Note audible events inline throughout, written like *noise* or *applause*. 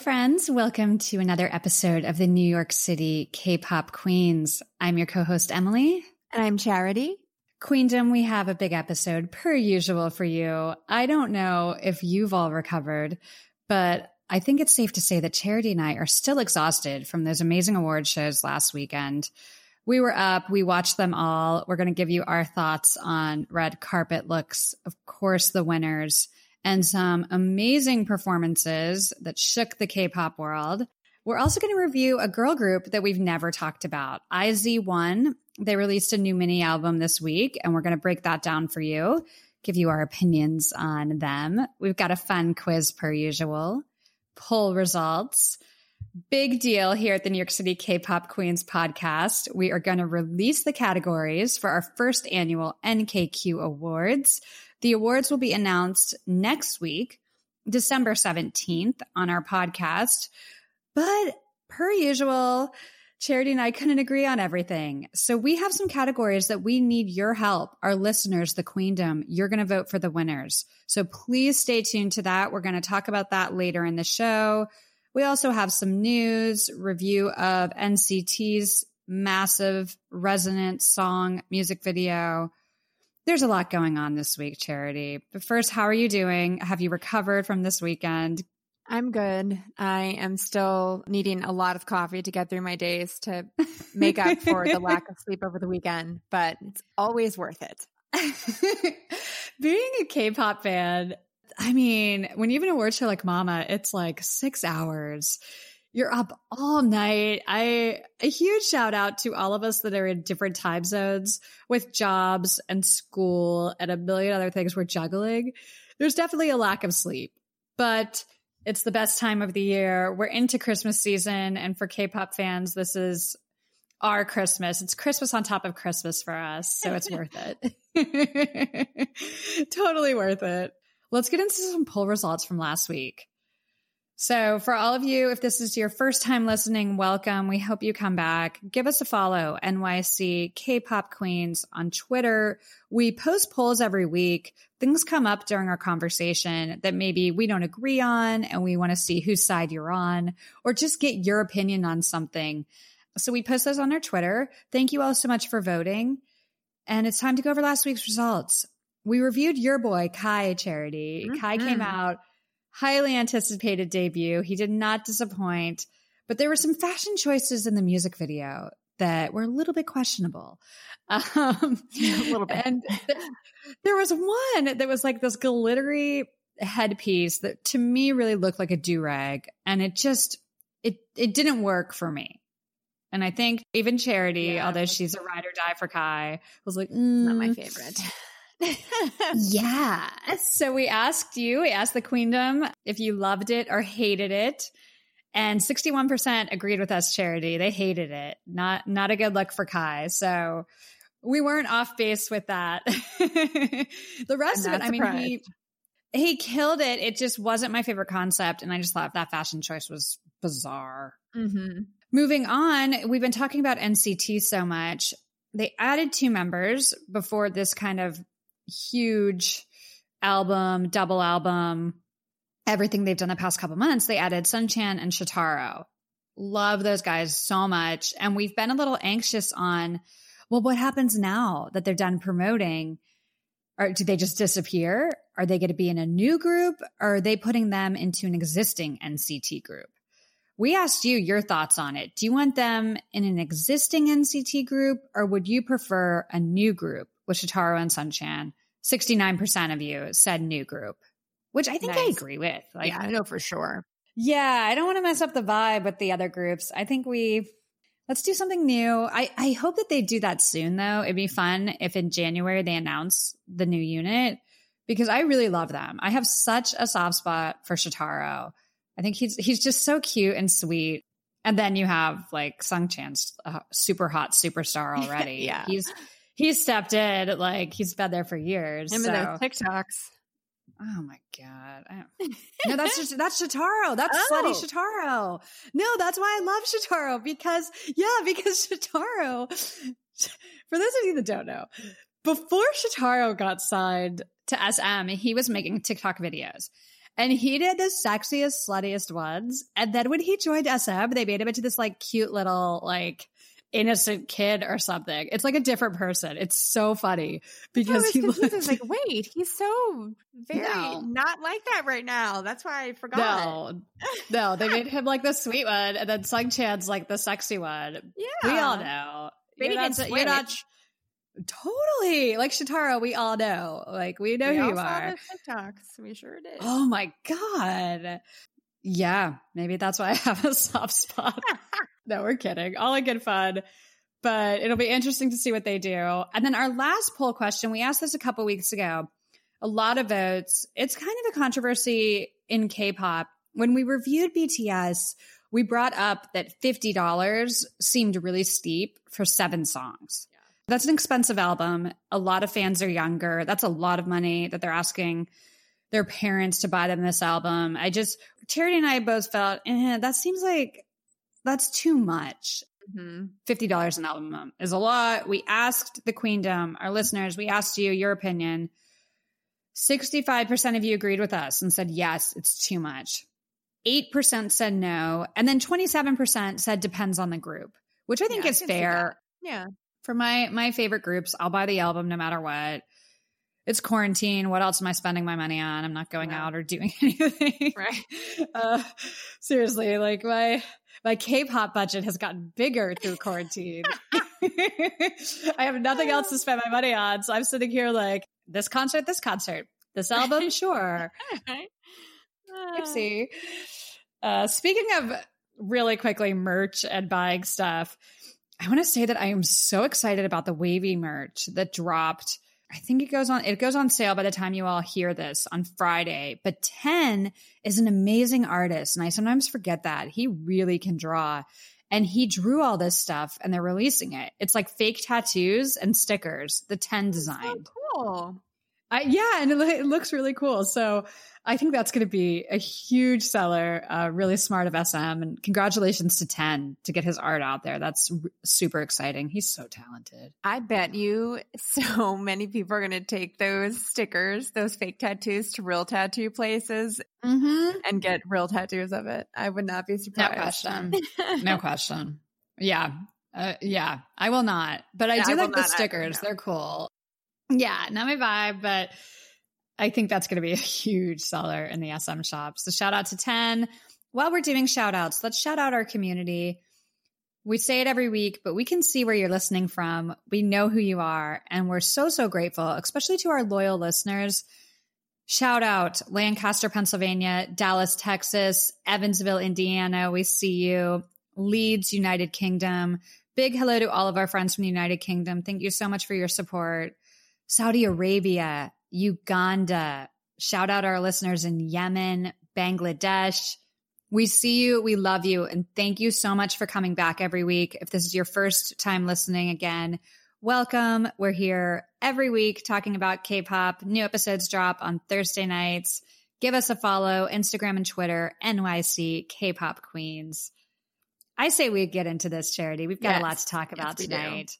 friends. Welcome to another episode of the New York City K pop Queens. I'm your co host, Emily. And I'm Charity. Queendom, we have a big episode per usual for you. I don't know if you've all recovered, but I think it's safe to say that Charity and I are still exhausted from those amazing award shows last weekend. We were up, we watched them all. We're going to give you our thoughts on red carpet looks, of course, the winners, and some amazing performances that shook the K pop world. We're also going to review a girl group that we've never talked about, IZ*ONE. They released a new mini album this week, and we're going to break that down for you, give you our opinions on them. We've got a fun quiz per usual poll results. Big deal here at the New York City K-pop Queens podcast. We are going to release the categories for our first annual NKQ Awards. The awards will be announced next week, December 17th on our podcast. But per usual, Charity and I couldn't agree on everything. So we have some categories that we need your help, our listeners, the queendom. You're going to vote for the winners. So please stay tuned to that. We're going to talk about that later in the show. We also have some news, review of NCT's massive resonance song music video. There's a lot going on this week, Charity. But first, how are you doing? Have you recovered from this weekend? I'm good. I am still needing a lot of coffee to get through my days to make up for the lack of sleep over the weekend, but it's always worth it. *laughs* Being a K-pop fan, I mean, when you have an award show like Mama, it's like six hours. You're up all night. I, a huge shout out to all of us that are in different time zones with jobs and school and a million other things we're juggling. There's definitely a lack of sleep, but it's the best time of the year. We're into Christmas season. And for K pop fans, this is our Christmas. It's Christmas on top of Christmas for us. So it's *laughs* worth it. *laughs* totally worth it. Let's get into some poll results from last week. So, for all of you, if this is your first time listening, welcome. We hope you come back. Give us a follow, NYC K-pop Queens on Twitter. We post polls every week. Things come up during our conversation that maybe we don't agree on and we want to see whose side you're on or just get your opinion on something. So we post those on our Twitter. Thank you all so much for voting. And it's time to go over last week's results. We reviewed your boy, Kai Charity. Mm-hmm. Kai came out highly anticipated debut. He did not disappoint, but there were some fashion choices in the music video that were a little bit questionable. *laughs* Um, a little bit. And there was one that was like this glittery headpiece that to me really looked like a do rag, and it just it it didn't work for me. And I think even Charity, yeah. although she's a ride or die for Kai, was like, mm, not my favorite. Yeah. *laughs* So we asked you, we asked the queendom if you loved it or hated it. And 61% agreed with us, Charity. They hated it. Not not a good look for Kai. So we weren't off base with that. *laughs* the rest of it, I mean, he he killed it. It just wasn't my favorite concept. And I just thought that fashion choice was bizarre. Mm-hmm. Moving on, we've been talking about NCT so much. They added two members before this kind of huge album, double album, everything they've done the past couple months, they added Sung Chan and Shotaro. Love those guys so much. And we've been a little anxious on, well, what happens now that they're done promoting? Or do they just disappear? Are they going to be in a new group? Or are they putting them into an existing NCT group? We asked you your thoughts on it. Do you want them in an existing NCT group or would you prefer a new group with Shotaro and Sung Chan? 69% of you said new group, which I think nice. I agree with. Like, yeah, I know for sure. Yeah, I don't want to mess up the vibe with the other groups. I think we let's do something new. I, I hope that they do that soon though. It'd be fun if in January they announce the new unit because I really love them. I have such a soft spot for Shotaro. I think he's he's just so cute and sweet. And then you have like Sung Chan's a uh, super hot superstar *laughs* already. yeah. He's he's stepped in like he's been there for years. Him so. and those TikToks. Oh my god! *laughs* no, that's just that's Shotaro. That's oh. slutty Shotaro. No, that's why I love Shotaro because yeah, because Shotaro. *laughs* For those of you that don't know, before Shotaro got signed to SM, he was making TikTok videos, And he did the sexiest, sluttiest ones. And then when he joined SM, they made him into this like cute little, like, innocent kid or something. It's like a different person. It's so funny because he looks like, wait, he's so very no. not like that right now. That's why I forgot. No, no, they *laughs* made him like the sweet one, and then Sung Chan's like the sexy one. Yeah, we all know. Maybe you're not, you're not Totally. Like Shotaro, we all know. Like we know we who you are. TikToks. We sure did. Oh my God. Yeah. Maybe that's why I have a soft spot. *laughs* no, we're kidding. All in good fun. But it'll be interesting to see what they do. And then our last poll question, we asked this a couple weeks ago. A lot of votes. It's kind of a controversy in K-pop. When we reviewed BTS, we brought up that $50 seemed really steep for seven songs. That's an expensive album. A lot of fans are younger. That's a lot of money that they're asking their parents to buy them this album. I just, Charity and I both felt, eh, that seems like that's too much. Mm-hmm. $50 an album is a lot. We asked the Queendom, our listeners, we asked you your opinion. 65% of you agreed with us and said, yes, it's too much. 8% said no. And then 27% said depends on the group, which I think yeah, is I fair. Yeah for my my favorite groups, I'll buy the album no matter what. It's quarantine. What else am I spending my money on? I'm not going right. out or doing *laughs* anything. Right. Uh, seriously, like my my K-pop budget has gotten bigger through quarantine. *laughs* *laughs* I have nothing else to spend my money on, so I'm sitting here like this concert, this concert, this album, *laughs* sure. Oopsie. Uh, speaking of really quickly merch and buying stuff, I want to say that I am so excited about the WayV merch that dropped. I think it goes on it goes on sale by the time you all hear this on Friday. But Ten is an amazing artist and I sometimes forget that. He really can draw. And he drew all this stuff and they're releasing it. It's like fake tattoos and stickers, the Ten design. So cool. I, yeah, and it, it, looks really cool. So I think that's going to be a huge seller. Uh, really smart of SM, and congratulations to Ten to get his art out there. That's r- super exciting. He's so talented. I bet you so *laughs* many people are going to take those stickers, those fake tattoos, to real tattoo places mm-hmm. and get real tattoos of it. I would not be surprised. No question. *laughs* no question. Yeah. Uh, yeah, I will not, but I yeah, do I like the stickers. They're cool. Yeah, not my vibe, but I think that's going to be a huge seller in the SM shop. So shout out to Ten. While we're doing shout outs, let's shout out our community. We say it every week, but we can see where you're listening from. We know who you are, and we're so, so grateful, especially to our loyal listeners. Shout out Lancaster, Pennsylvania, Dallas, Texas, Evansville, Indiana. We see you. Leeds, United Kingdom. Big hello to all of our friends from the United Kingdom. Thank you so much for your support. Saudi Arabia, Uganda. Shout out our listeners in Yemen, Bangladesh. We see you. We love you. And thank you so much for coming back every week. If this is your first time listening again, welcome. We're here every week talking about K pop. New episodes drop on Thursday nights. Give us a follow, Instagram and Twitter, NYC K pop queens. I say we get into this charity. We've got yes. a lot to talk about yes, tonight.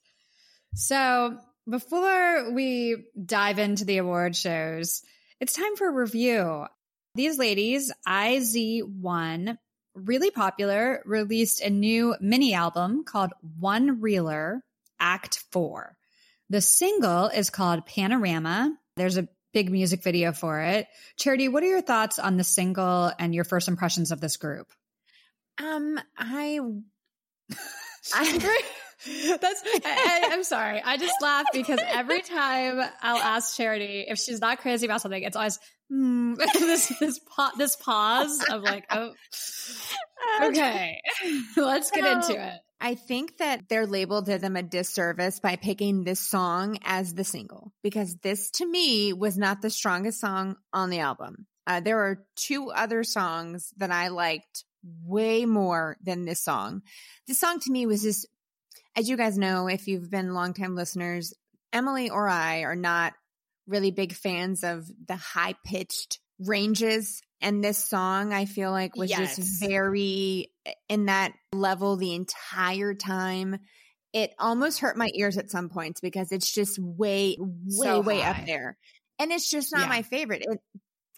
So before we dive into the award shows, it's time for a review. These ladies, IZ*ONE, really popular, released a new mini album called One Reeler Act 4. The single is called Panorama. There's a big music video for it. Charity, what are your thoughts on the single and your first impressions of this group? Um, I *laughs* I That's, I, am sorry. I just laugh because every time I'll ask Charity if she's not crazy about something, it's always, hmm, *laughs* this, this, pa- this pause of like, oh, *laughs* okay, *laughs* let's get into it. I think that their label did them a disservice by picking this song as the single because this to me was not the strongest song on the album. Uh, there are two other songs that I liked way more than this song. This song to me was just as you guys know, if you've been longtime listeners, Emily or I are not really big fans of the high pitched ranges. And this song, I feel like, was yes. just very eh, in that level the entire time. It almost hurt my ears at some points because it's just way, way, so way up there. And it's just not yeah. my favorite. It,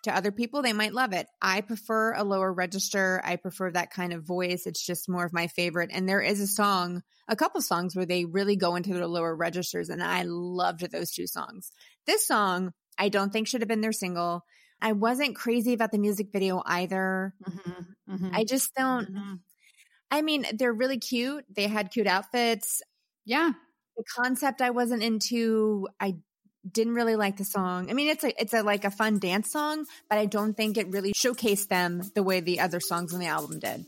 To other people, they might love it. I prefer a lower register. I prefer that kind of voice. It's just more of my favorite. And there is a song, a couple songs where they really go into their lower registers, and I loved those two songs. This song, I don't think should have been their single. I wasn't crazy about the music video either. Mm-hmm, mm-hmm, I just don't. Mm-hmm. I mean, they're really cute. They had cute outfits. Yeah. The concept I wasn't into. I didn't really like the song. I mean, it's a it's a like a fun dance song, but I don't think it really showcased them the way the other songs on the album did.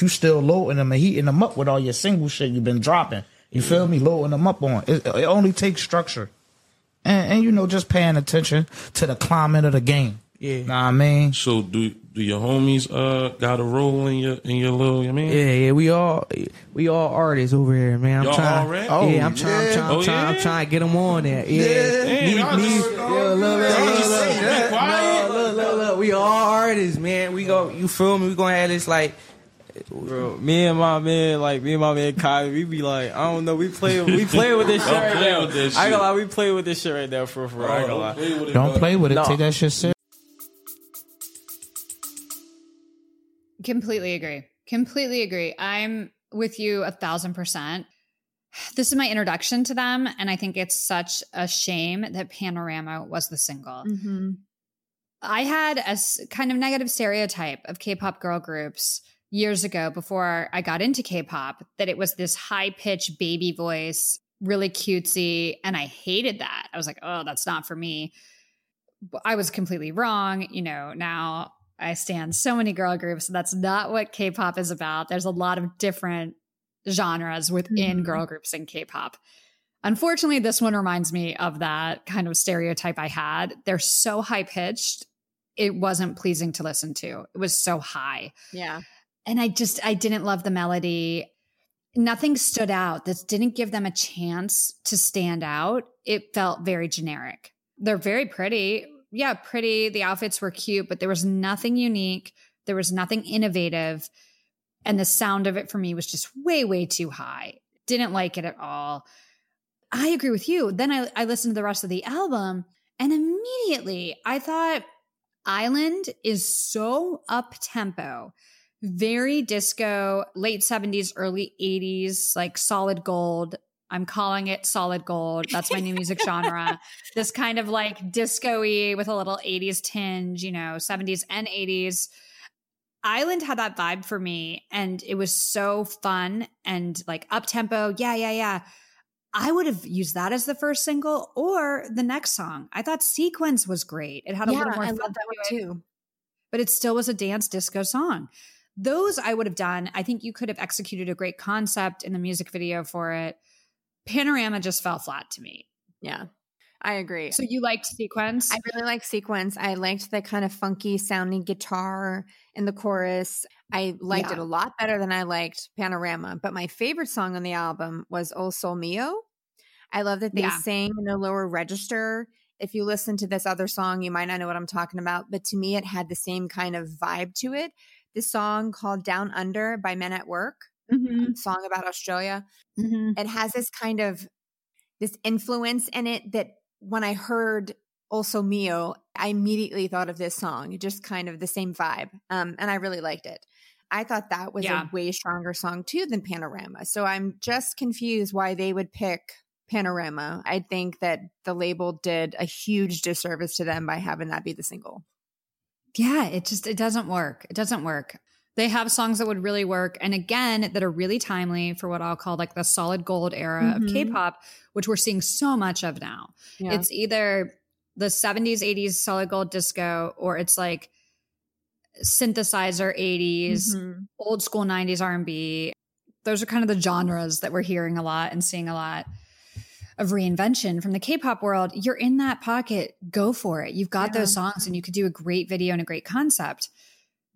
You still loading them and heating them up with all your single shit you've been dropping. You feel me? Loading them up on. It, it only takes structure, and, and you know just paying attention to the climate of the game. Yeah, know what I mean. So do do your homies uh got a role in your in your little you mean? Yeah, yeah, we all we all artists over here, man. I'm Y'all trying, already? Oh, yeah, I'm yeah. I'm trying, Oh, I'm trying, I'm trying to get them on there. Yeah, Damn, Me- y'all just- yeah, look, look, Y'all look, look, look, quiet. look, look, look, we all artists, man. We go, you feel me? We gonna have this like. Bro, me and my man, like me and my man Kyle, we be like, I don't know, we play, we *laughs* play with this shit right now. with I ain't shit. gonna lie, we play with this shit right now for for. I ain't gonna lie. Don't play with it, Don't play with it. No. Take that shit serious. Completely agree. Completely agree. I'm with you a thousand percent. This is my introduction to them, and I think it's such a shame that Panorama was the single. Mm-hmm. I had a kind of negative stereotype of K-pop girl groups years ago before I got into K-pop that it was this high-pitched baby voice, really cutesy, and I hated that. I was like, "Oh, that's not for me." I was completely wrong, you know. Now I stand so many girl groups. That's not what K-pop is about. There's a lot of different genres within Mhm. girl groups in K-pop. Unfortunately, this one reminds me of that kind of stereotype I had. They're so high pitched, it wasn't pleasing to listen to. It was so high. Yeah. And I just, I didn't love the melody. Nothing stood out. This didn't give them a chance to stand out. It felt very generic. They're very pretty. Yeah, pretty. The outfits were cute, but there was nothing unique. There was nothing innovative. And the sound of it for me was just way, way too high. Didn't like it at all. I agree with you. Then I, I listened to the rest of the album and immediately I thought Island is so up tempo, very disco, late 70s, early 80s, like solid gold. I'm calling it solid gold. That's my new music genre. *laughs* This kind of like disco with a little 80s tinge, you know, 70s and 80s. Island had that vibe for me, and it was so fun and like up tempo. Yeah, yeah, yeah. I would have used that as the first single or the next song. I thought Sequence was great. It had a yeah, little more I fun love that one too. but it still was a dance disco song. Those I would have done. I think you could have executed a great concept in the music video for it. Panorama just fell flat to me. Yeah. I agree. So you liked Sequence? I really like sequence. I liked the kind of funky sounding guitar in the chorus. I liked Yeah. it a lot better than I liked Panorama. But my favorite song on the album was O Sol Mio. I love that they Yeah. sang in a lower register. If you listen to this other song, you might not know what I'm talking about, but to me, it had the same kind of vibe to it. This song called Down Under by Men at Work, mm-hmm. song about Australia Mm-hmm. it has this kind of this influence in it that when I heard O Sol Mio, I immediately thought of this song, just kind of the same vibe. Um, and I really liked it. I thought that was Yeah. a way stronger song too than Panorama. So I'm just confused why they would pick Panorama. I think that the label did a huge disservice to them by having that be the single. Yeah, it just it doesn't work. It doesn't work. They have songs that would really work and again that are really timely for what I'll call like the solid gold era Mhm. of K-pop, which we're seeing so much of now. Yeah. It's either the 70s, 80s solid gold disco or it's like synthesizer 80s, Mhm. old school 90s R&B. Those are kind of the genres that we're hearing a lot and seeing a lot of reinvention from the K-pop world. You're in that pocket, go for it. You've got Yeah. those songs and you could do a great video and a great concept.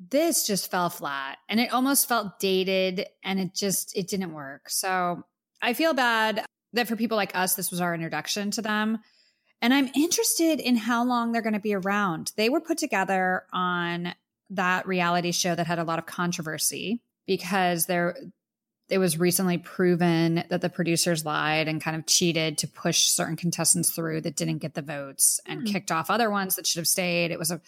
This just fell flat and it almost felt dated and it just it didn't work. So, I feel bad that for people like us this was our introduction to them. And I'm interested in how long they're going to be around. They were put together on that reality show that had a lot of controversy because they're it was recently proven that the producers lied and kind of cheated to push certain contestants through that didn't get the votes and Hmm. kicked off other ones that should have stayed. It was a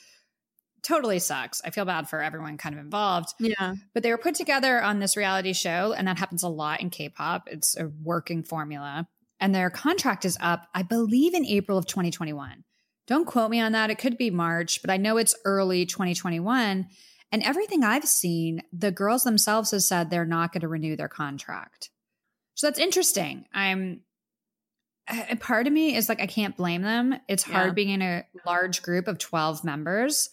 totally sucks. I feel bad for everyone kind of involved. Yeah. But they were put together on this reality show, and that happens a lot in K pop. It's a working formula. And their contract is up, I believe, in April of 2021. Don't quote me on that. It could be March, but I know it's early 2021. And everything I've seen, the girls themselves have said they're not going to renew their contract. So that's interesting. I'm, a part of me is like, I can't blame them. It's hard Yeah. being in a large group of 12 members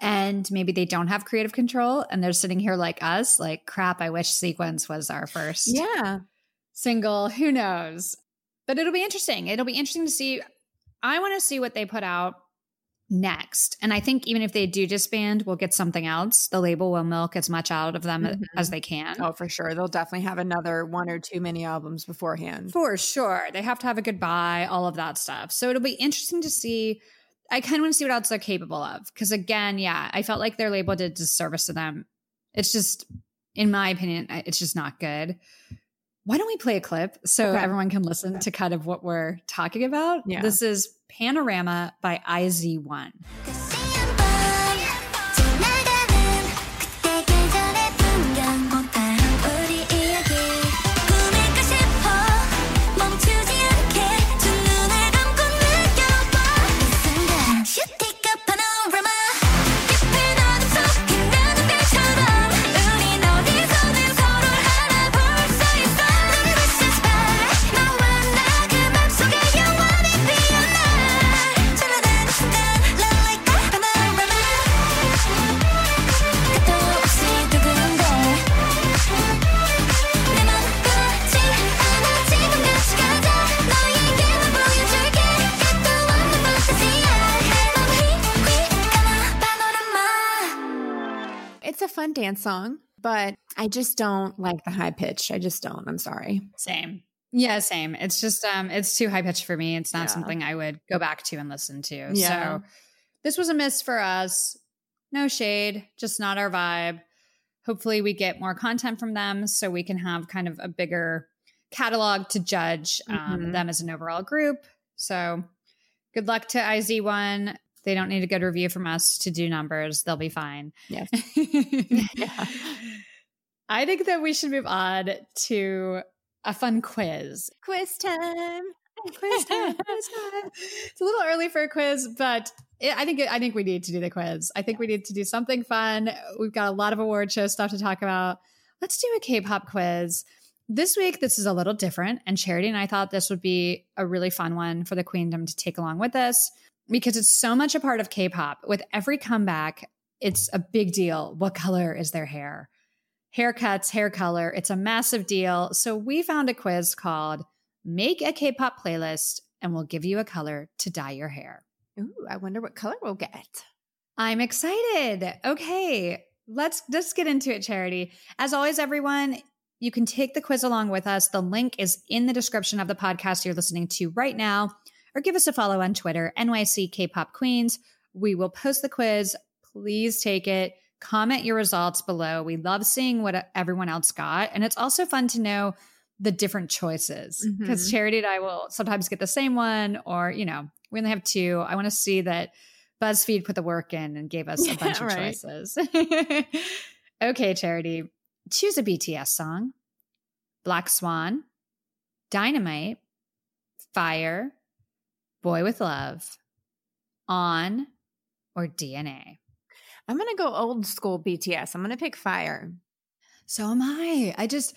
and maybe they don't have creative control and they're sitting here like us, like, crap, I wish Sequence was our first Yeah. single. Who knows? But it'll be interesting. It'll be interesting to see. I want to see what they put out next. And I think even if they do disband, we'll get something else. The label will milk as much out of them Mhm. as they can. Oh, for sure. They'll definitely have another one or two mini albums beforehand. For sure. They have to have a goodbye, all of that stuff. So it'll be interesting to see. I kind of want to see what else they're capable of. Because again, yeah, I felt like their label did disservice to them. It's just, in my opinion, it's just not good. Why don't we play a clip so Okay. everyone can listen to kind of what we're talking about? Yeah. This is Panorama by IZ*ONE. It's a fun dance song, but I just don't like the high pitch. I just don't. I'm sorry. Same. Yeah, same. It's just um it's too high pitched for me. It's not Yeah. something I would go back to and listen to. Yeah. So this was a miss for us. No shade, just not our vibe. Hopefully we get more content from them so we can have kind of a bigger catalog to judge um, Mhm. them as an overall group. So good luck to IZ*ONE. They don't need a good review from us to do numbers. They'll be fine. Yes. *laughs* yeah. I think that we should move on to a fun quiz. Quiz time. *laughs* Quiz time. quiz time. It's a little early for a quiz, but I think I think we need to do the quiz. I think we need to do something fun. We've got a lot of award show stuff to talk about. Let's do a K-pop quiz. This week, this is a little different, and Charity and I thought this would be a really fun one for the Queendom to take along with us because it's so much a part of K-pop. With every comeback, it's a big deal. What color is their hair? Haircuts, hair color. It's a massive deal. So we found a quiz called Make a K-pop playlist, and we'll give you a color to dye your hair. Ooh, I wonder what color we'll get. I'm excited. Okay, let's let's get into it, Charity. As always, everyone, you can take the quiz along with us. The link is in the description of the podcast you're listening to right now, or give us a follow on Twitter, NYC K-pop Queens. We will post the quiz. Please take it. Comment your results below. We love seeing what everyone else got, and it's also fun to know the different choices because Mhm. Charity and I will sometimes get the same one, or you know, we only have two. I want to see that BuzzFeed put the work in and gave us a *laughs* Yeah, bunch of right. choices. *laughs* okay, Charity, choose a BTS song Black Swan, Dynamite, Fire, Boy With Luv, On, or DNA. I'm going to go old school BTS. I'm going to pick Fire. So am I. I just,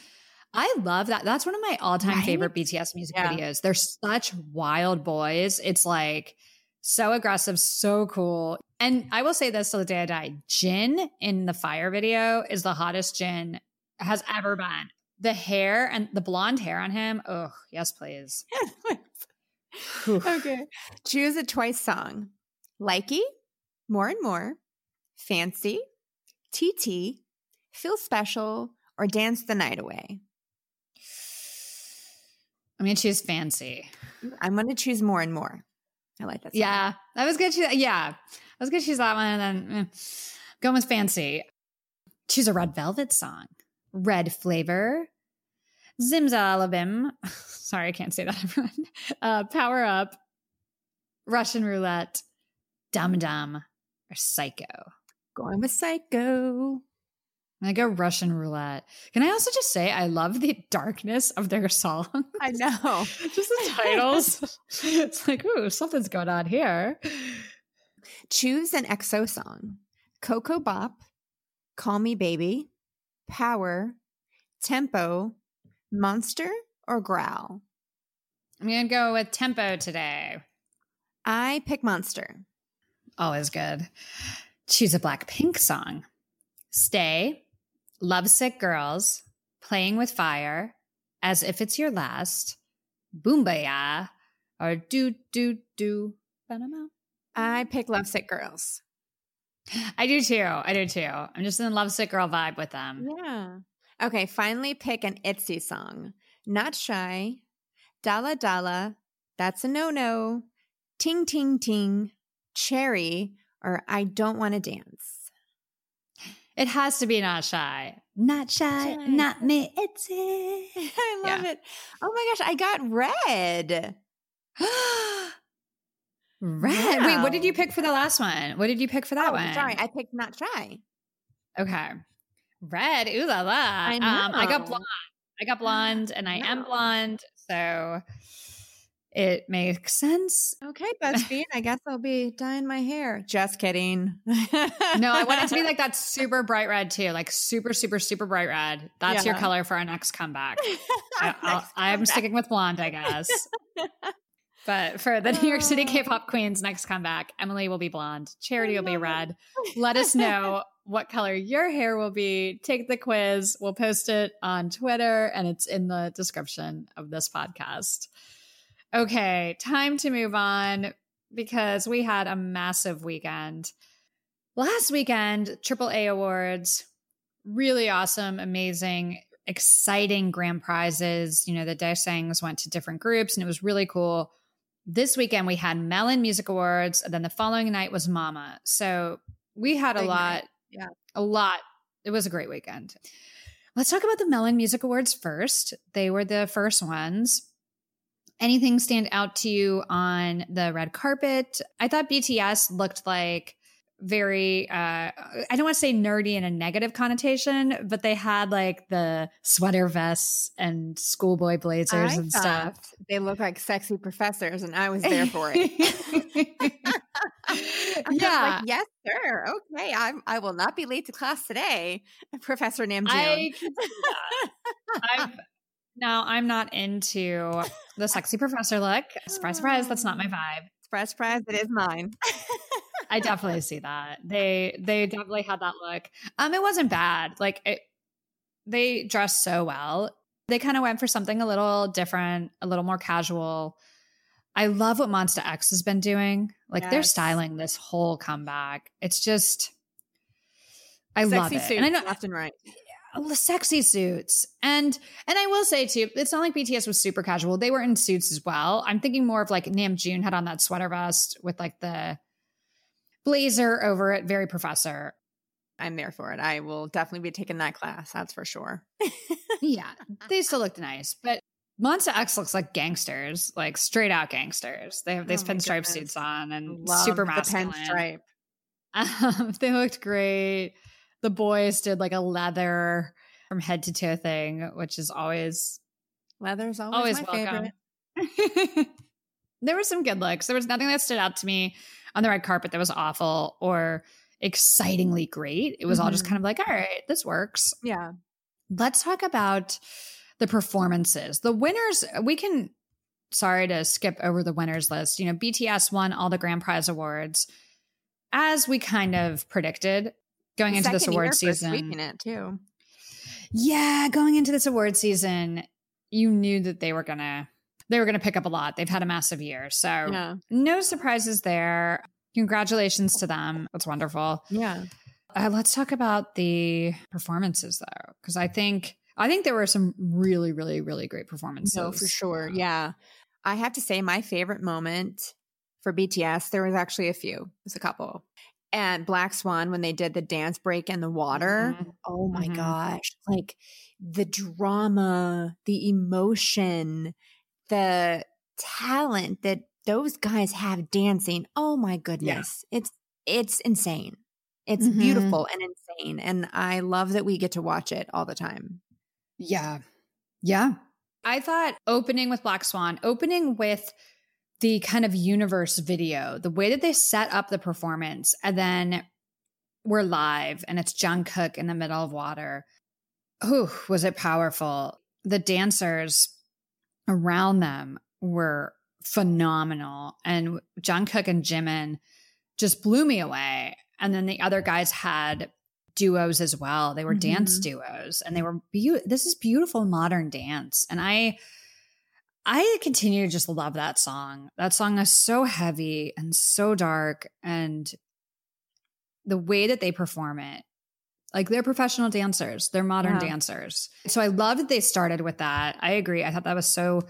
I love that. That's one of my all time Right? favorite BTS music Yeah. videos. They're such wild boys. It's like so aggressive, so cool. And I will say this till the day I die Jin in the fire video is the hottest Jin has ever been. The hair and the blonde hair on him. Oh, yes, please. *laughs* Okay. Choose a twice song. Likey, More and More, Fancy, TT, Feel Special, or Dance the Night Away. I'm going to choose fancy. I'm going to choose More and More. I like that song. Yeah, I was gonna choose. Yeah, I was gonna choose that one, and then eh, going with fancy. Choose a red velvet song. Red flavor, Zimzalabim. *laughs* Sorry, I can't say that, *laughs* everyone. Uh, Power Up, Russian Roulette, Dum Dum, or Psycho. Going with Psycho. I go Russian Roulette. Can I also just say I love the darkness of their *laughs* song? I know. just the titles. it's like, ooh, something's going on here. Choose an EXO song. Ko Ko Bop, Call Me Baby, Power, Tempo, Monster, or Growl. I'm going to go with Tempo today. I pick Monster. Always good. Choose a Blackpink song. Stay, Lovesick Girls, Playing with Fire, As If It's Your Last, Boombayah, or Do Do Do. I pick Lovesick Girls. I do too. I do too. I'm just in the Lovesick Girl vibe with them. Yeah. Okay, finally pick an ITZY song. Not Shy, Dalla Dalla, That's a No No, Ting Ting Ting, Cherry, or I Don't Want to Dance. It has to be Not Shy. Not Shy, Shy. not me. It's it. *laughs* I love Yeah. it. Oh my gosh, I got red. *gasps* Red. Wait, what did you pick for the last one? What did you pick for that oh, one? sorry, I picked Not Shy. Okay. Red. Ooh la la. I Um, I got blonde. I got blonde and I am blonde. So it makes sense. Okay, BuzzFeed, I guess I'll be dyeing my hair. Just kidding. No, I want it to be *laughs* like that super bright red too. Like super, super, super bright red. That's your color for our next comeback. *laughs* I, I'll, Next I'm comeback. sticking with blonde, I guess. *laughs* But for the New York City K-pop queens next comeback, Emily will be blonde, Charity will be red. Let us know what color your hair will be. Take the quiz. We'll post it on Twitter and it's in the description of this podcast. Okay, time to move on because we had a massive weekend. Last weekend, AAA Awards, really awesome, amazing, exciting grand prizes. You know, the Daesangs went to different groups and it was really cool. This weekend we had Melon Music Awards, and then the following night was Mama. So we had a Big lot, night. Yeah. a lot. It was a great weekend. Let's talk about the Melon Music Awards first. They were the first ones. Anything stand out to you on the red carpet? I thought BTS looked like very uh I don't want to say nerdy in a negative connotation, but they had like the sweater vests and schoolboy blazers I and stuff. They look like sexy professors, and I was there for it. *laughs* *laughs* *laughs* Yeah. like, yes, sir. Okay, I'm. I will not be late to class today, Professor Namjoon. I can see that. I've, now I'm not into the sexy professor look. Surprise, surprise, that's not my *laughs* vibe. surprise, surprise! It is mine. I definitely see that. They they definitely had that look. Um, it wasn't bad. Like it, they dressed so well. They kind of went for something a little different, a little more casual. I love what Monsta X has been doing. Like they're styling this whole comeback. It's just, I love Sexy it. suits And I know left and right. the sexy suits and and i will say too it's not like bts was super casual they were in suits as well i'm thinking more of like namjoon had on that sweater vest with like the blazer over it very professor I'm there for it. I will definitely be taking that class. That's for sure. *laughs* yeah they still looked nice but monsta x looks like gangsters like straight out gangsters they have these Oh pinstripe goodness. suits on and Love super the masculine pinstripe. Um, *laughs* they looked great. The boys did like a leather from head to toe thing, which is always Leather's always, always my welcome. favorite. *laughs* there were some good looks. There was nothing that stood out to me on the red carpet that was awful or excitingly great. It was all just Mhm. kind of like, all right, this works. Yeah. Let's talk about the performances. The winners, we can, sorry to skip over the winners list. You know, BTS won all the grand prize awards as we kind of predicted going into this award season. sweeping it too. Yeah, going into this award season, you knew that they were gonna they were gonna pick up a lot. They've had a massive year, so Yeah. no surprises there. Congratulations to them. That's wonderful. Yeah. Uh, let's talk about the performances though, because I think I think there were some really, really, really great performances. No, for sure. Yeah. I have to say, my favorite moment for BTS, there was actually a few. There's a couple. And Black Swan when they did the dance break in the water. Mhm. Oh my Mhm. gosh. Like the drama, the emotion, the talent that those guys have dancing. Oh my goodness. It's it's insane. It's Mhm. beautiful and insane. And I love that we get to watch it all the time. Yeah. Yeah. I thought opening with Black Swan, opening with the kind of universe video, the way that they set up the performance, and then we're live and it's Jungkook in the middle of water. Ooh, was it powerful? The dancers around them were phenomenal. And Jungkook and Jimin just blew me away. And then the other guys had duos as well. They were dance mm-hmm. duos and they were beautiful. This is beautiful modern dance. And I I continue to just love that song. That song is so heavy and so dark and the way that they perform it. Like they're professional dancers. They're modern Yeah. dancers. So I love that they started with that. I agree. I thought that was so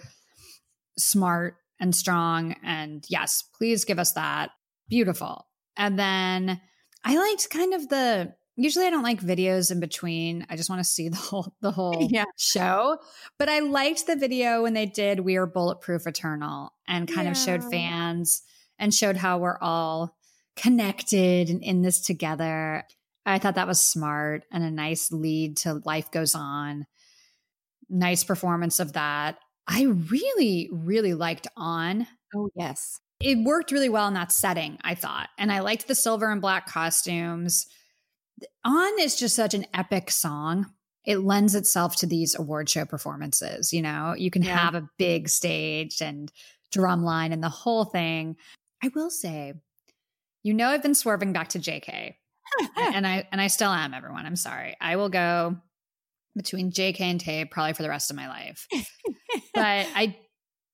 smart and strong and yes, please give us that. Beautiful. And then I liked kind of the usually I don't like videos in between. I just want to see the whole the whole *laughs* Yeah. show. But I liked the video when they did We Are Bulletproof Eternal and kind of showed fans and showed how we're all connected and in this together. I thought that was smart and a nice lead to Life Goes On. Nice performance of that. I really, really liked On Oh yes. it worked really well in that setting, I thought. And I liked the silver and black costumes. On is just such an epic song. It lends itself to these award show performances. You know, you can Yeah. have a big stage and drum line and the whole thing. I will say, you know, I've been swerving back to JK, and I and I still am. Everyone, I'm sorry. I will go between JK and Tae probably for the rest of my life. but I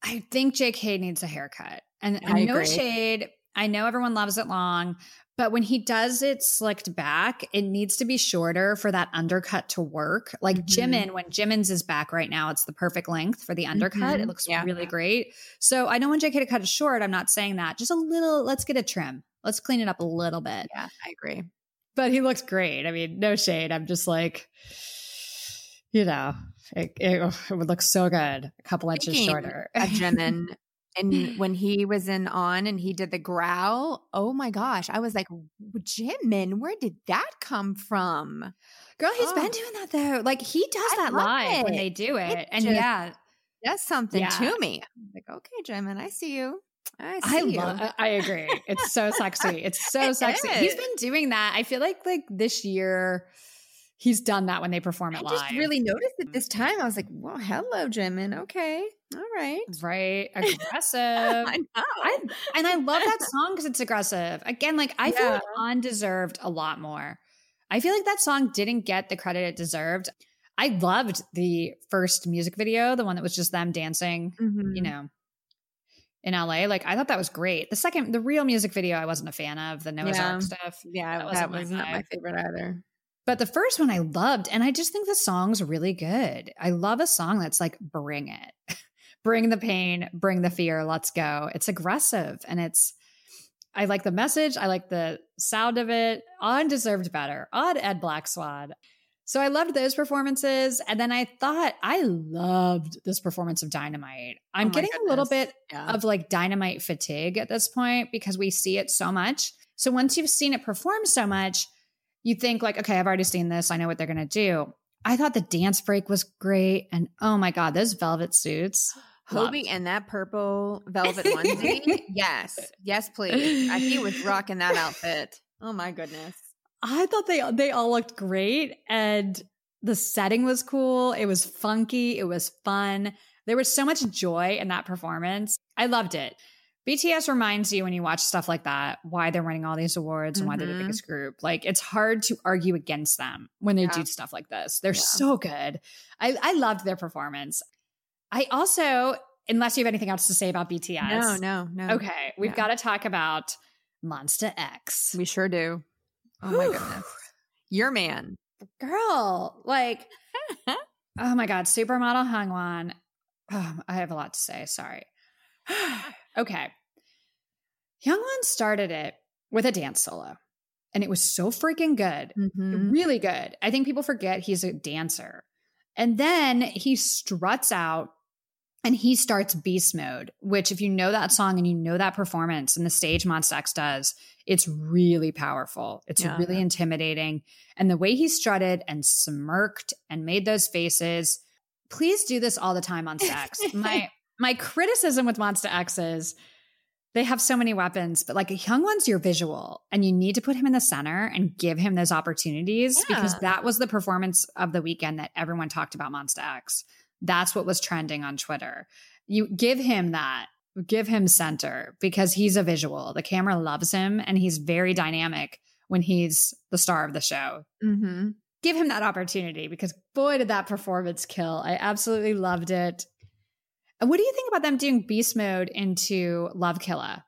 I think JK needs a haircut. And, and no shade. I know everyone loves it long, but when he does it slicked back, it needs to be shorter for that undercut to work. Like Mhm. Jimin, when Jimin's is back right now, it's the perfect length for the undercut. It Mhm. looks Yeah. really great. So I don't want JK to cut it short. I'm not saying that. Just a little, let's get a trim. Let's clean it up a little bit. Yeah, I agree. But he looks great. I mean, no shade. I'm just like, you know, it, it, it would look so good a couple inches shorter. of Jimin, *laughs* and *sighs* when he was in on and he did the growl, oh my gosh, I was like, Jimin, where did that come from? Girl, he's Oh. been doing that though. Like he does I that live when they do it. It and just- yeah, That's something Yeah. to me. I'm like, okay, Jimin, I see you. I I see you. love I agree. It's so sexy. It's *laughs* so It sexy. He's been doing that. I feel like like this year he's done that when they perform it live. I just really noticed it this time. I was like, well, hello, Jimin. Okay. All right. right *laughs* aggressive. I know. I and I love that song because it's aggressive. Again, like I feel Yeah. like On deserved a lot more. I feel like that song didn't get the credit it deserved. I loved the first music video, the one that was just them dancing, Mhm. you know, in LA. Like I thought that was great. The second, the real music video, I wasn't a fan of the Noah's Yeah. Ark stuff. yeah, that that, wasn't was not my favorite either. But the first one I loved, and I just think the song's really good. I love a song that's like, bring it, *laughs* bring the pain, bring the fear, let's go. It's aggressive and it's, I like the message. I like the sound of it. On deserved better. On Ed Black Swan. So I loved those performances. And then I thought I loved this performance of Dynamite. I'm Oh getting a little bit Yeah. of like dynamite fatigue at this point because we see it so much. So once you've seen it perform so much, you think like, okay, I've already seen this. I know what they're going to do. I thought the dance break was great. And oh my God, those velvet suits. Hobi and that purple velvet *laughs* onesie. yes. Yes, please. He was rocking that outfit. Oh my goodness. I thought they they all looked great and the setting was cool. It was funky. It was fun. There was so much joy in that performance. I loved it. BTS reminds you when you watch stuff like that why they're winning all these awards and why they're the Mhm. biggest group. Like it's hard to argue against them when they Yeah. do stuff like this. They're Yeah. so good. I, I loved their performance. I also, unless you have anything else to say about BTS, No, no, no. Okay, we've Yeah. got to talk about Monsta X. We sure do. Oh my goodness. Your man. girl like *laughs* oh my god supermodel hyungwon oh, i have a lot to say sorry *laughs* okay Hyungwon started it with a dance solo and it was so freaking good. Mhm. Really good. I think people forget he's a dancer. And then he struts out and he starts beast mode, which, if you know that song and you know that performance and the stage Monsta X does, it's really powerful. It's Yeah. really intimidating. And the way he strutted and smirked and made those faces, please do this all the time on sex. *laughs* my my criticism with Monsta X is they have so many weapons, but like Hyungwon's your visual, and you need to put him in the center and give him those opportunities because that was the performance of the weekend that everyone talked about Monsta X. That's what was trending on Twitter. You give him that, give him center because he's a visual. The camera loves him and he's very dynamic when he's the star of the show. Mhm. Give him that opportunity because boy, did that performance kill. I absolutely loved it. What do you think about them doing beast mode into Love Killa?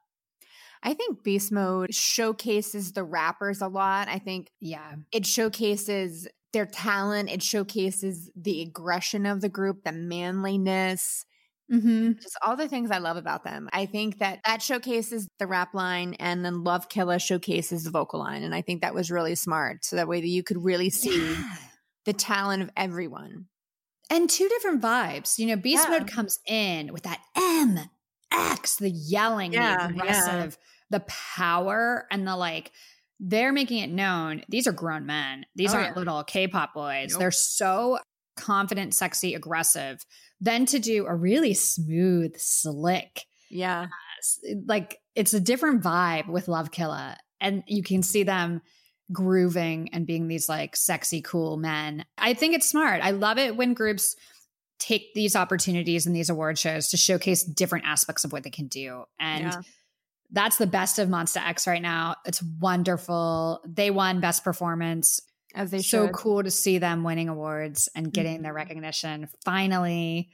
I think Beast Mode showcases the rappers a lot. I think Yeah. it showcases their talent. It showcases the aggression of the group, the manliness, Mm-hmm. just all the things I love about them. I think that that showcases the rap line and then Love Killa showcases the vocal line. And I think that was really smart. So that way that you could really see the talent of everyone. And two different vibes. You know, Beast Yeah. Mode comes in with that M, X, the yelling, Yeah, the yeah. aggressive, the power, and the like. They're making it known these are grown men. These Oh, aren't yeah. little K pop boys. Nope. They're so confident, sexy, aggressive. Then to do a really smooth, slick, Yeah. like it's a different vibe with Love Killa. And you can see them grooving and being these like sexy, cool men. I think it's smart. I love it when groups take these opportunities in these award shows to showcase different aspects of what they can do. And Yeah. that's the best of Monsta X right now. It's wonderful. They won best performance. As they so should. cool to see them winning awards and getting their Mhm. recognition finally.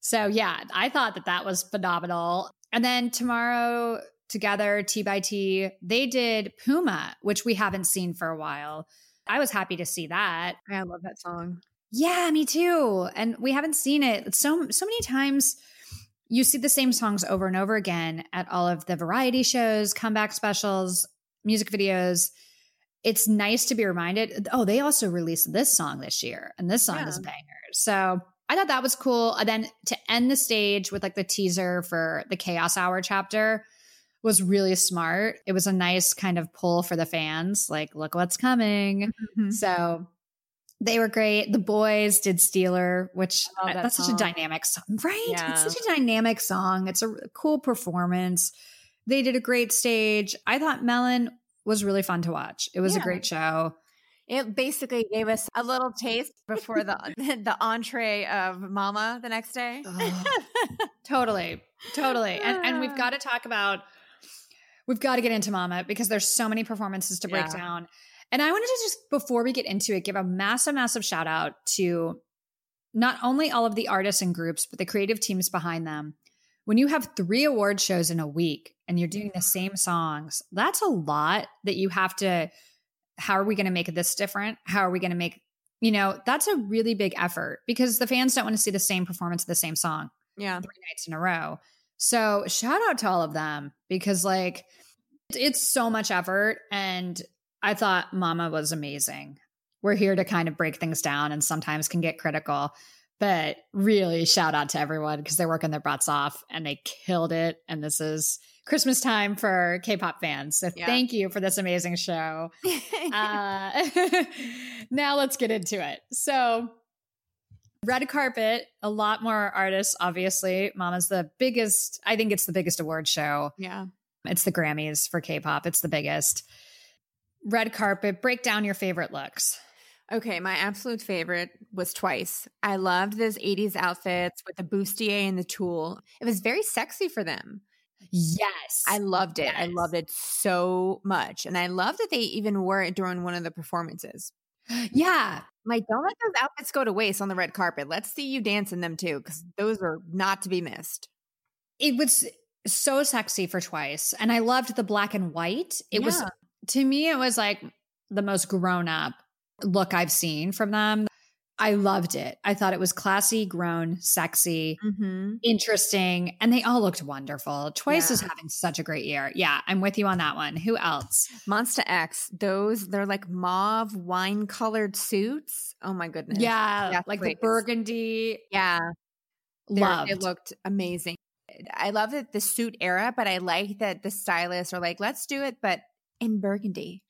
So yeah, I thought that that was phenomenal. And then tomorrow together TXT, they did Puma, which we haven't seen for a while. I was happy to see that. I love that song. Yeah, me too. And we haven't seen it so so many times. You see the same songs over and over again at all of the variety shows, comeback specials, music videos. It's nice to be reminded. Oh, they also released this song this year, and this song is a banger. So I thought that was cool. And then to end the stage with like the teaser for the Chaos Hour chapter was really smart. It was a nice kind of pull for the fans. Like, look what's coming. Mhm. So they were great. The boys did Stealer, which I love I- that that's such a dynamic song, *laughs* right? Yeah. It's such a dynamic song. It's a cool performance. They did a great stage. I thought Melon was really fun to watch. It was a great show. It basically gave us a little taste before the *laughs* the entree of Mama the next day. Totally. Totally. And and we've *laughs* got to talk about we've got to get into Mama because there's so many performances to break Yeah. down. And I wanted to just before we get into it give a massive massive shout out to not only all of the artists and groups but the creative teams behind them. When you have 3 award shows in a week and you're doing the mm-hmm. same songs, that's a lot that you have to how are we going to make this different? How are we going to make you know, that's a really big effort because the fans don't want to see the same performance of the same song yeah. three nights in a row. So shout out to all of them because like it's so much effort and I thought Mama was amazing. We're here to kind of break things down and sometimes can get critical, but really shout out to everyone because they're working their butts off and they killed it. And this is Christmas time for K-pop fans. So Yeah. thank you for this amazing show. *laughs* Uh, *laughs* now let's get into it. So, red carpet, a lot more artists, obviously. Mama's the biggest, I think it's the biggest award show. yeah. It's the Grammys for K pop, it's the biggest. Red carpet, break down your favorite looks. Okay, my absolute favorite was Twice. I loved those 80s outfits with the bustier and the tulle. It was very sexy for them. Yes. I loved it. I loved it so much. And I love that they even wore it during one of the performances. Yeah. Like, don't let those outfits go to waste on the red carpet. Let's see you dance in them too, because those are not to be missed. It was so sexy for twice. And I loved the black and white. It was, to me, it was like the most grown up look I've seen from them. I loved it. I thought it was classy, grown, sexy, Mm-hmm. interesting, and they all looked wonderful. Twice Yeah. is having such a great year. Yeah, I'm with you on that one. Who else? Monsta X, those they're like mauve wine colored suits. Oh my goodness. Yeah, Yes, like please. the burgundy. Yeah. Loved. It looked amazing. I love that the suit era, but I like that the stylists are like, let's do it, but in burgundy.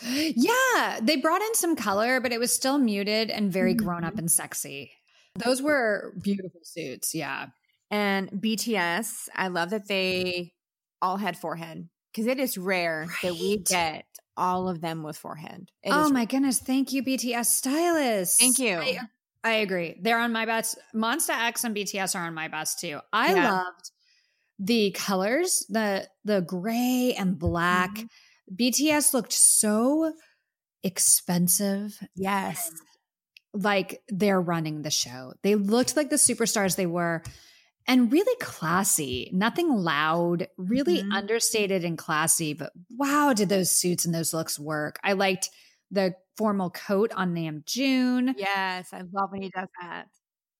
Yeah, they brought in some color, but it was still muted and very grown Mm-hmm. up and sexy. Those were beautiful suits. Yeah. And BTS, I love that they all had forehead because it is rare that we get all of them with forehead. It oh my goodness. Thank you, BTS stylists. Thank you. I, I agree. They're on my best. Monsta X and BTS are on my best too. I Yeah. loved the colors, the the gray and black. Mhm. BTS looked so expensive. Yes. Like they're running the show. They looked like the superstars they were and really classy. Nothing loud, really Mhm. understated and classy, but wow, did those suits and those looks work. I liked the formal coat on Nam June. Yes. I love when he does that.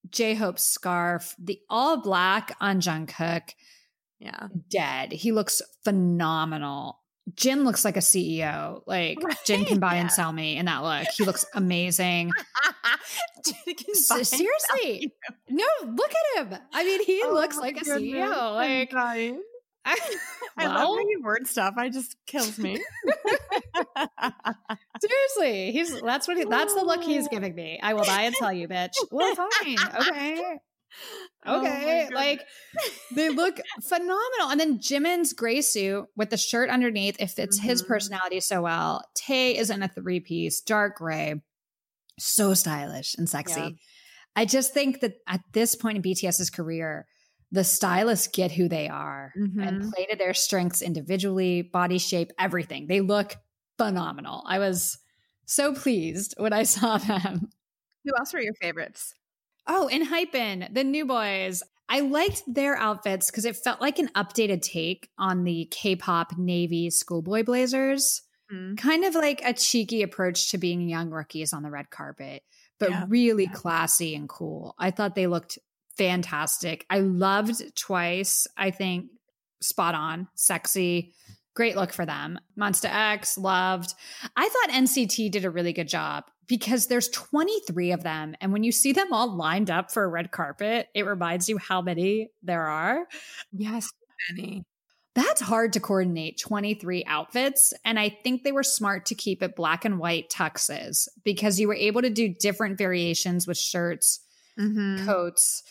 J Hope's scarf, the all black on Jungkook, Yeah. dead. He looks phenomenal. Jin looks like a CEO. Like Jin can buy and sell me in that look. He looks amazing. *laughs* Seriously, no, look at him. I mean, he Oh looks like a goodness, CEO. Like. *laughs* I, *laughs* I love when you word stuff. I just kills me. seriously, he's that's what he, that's the look he's giving me. I will buy and tell you, bitch. Well, fine, okay. Oh Okay, goodness. like they look phenomenal. And then Jimin's gray suit with the shirt underneath, it fits his Mhm. personality so well. Tae is in a three piece, dark gray, so stylish and sexy. Yeah. I just think that at this point in BTS's career, the stylists get who they are and Mhm. play to their strengths individually, body shape, everything. They look phenomenal. I was so pleased when I saw them. Who else were your favorites? Oh, and Hypen, the new boys. I liked their outfits because it felt like an updated take on the K pop Navy schoolboy blazers. Mm. Kind of like a cheeky approach to being young rookies on the red carpet, but Yeah. really classy and cool. I thought they looked fantastic. I loved Twice. I think spot on, sexy. Great look for them. Monsta X, loved. I thought NCT did a really good job because there's 23 of them. And when you see them all lined up for a red carpet, it reminds you how many there are. Yes, Benny. That's hard to coordinate 23 outfits. And I think they were smart to keep it black and white tuxes because you were able to do different variations with shirts, Mm-hmm. coats,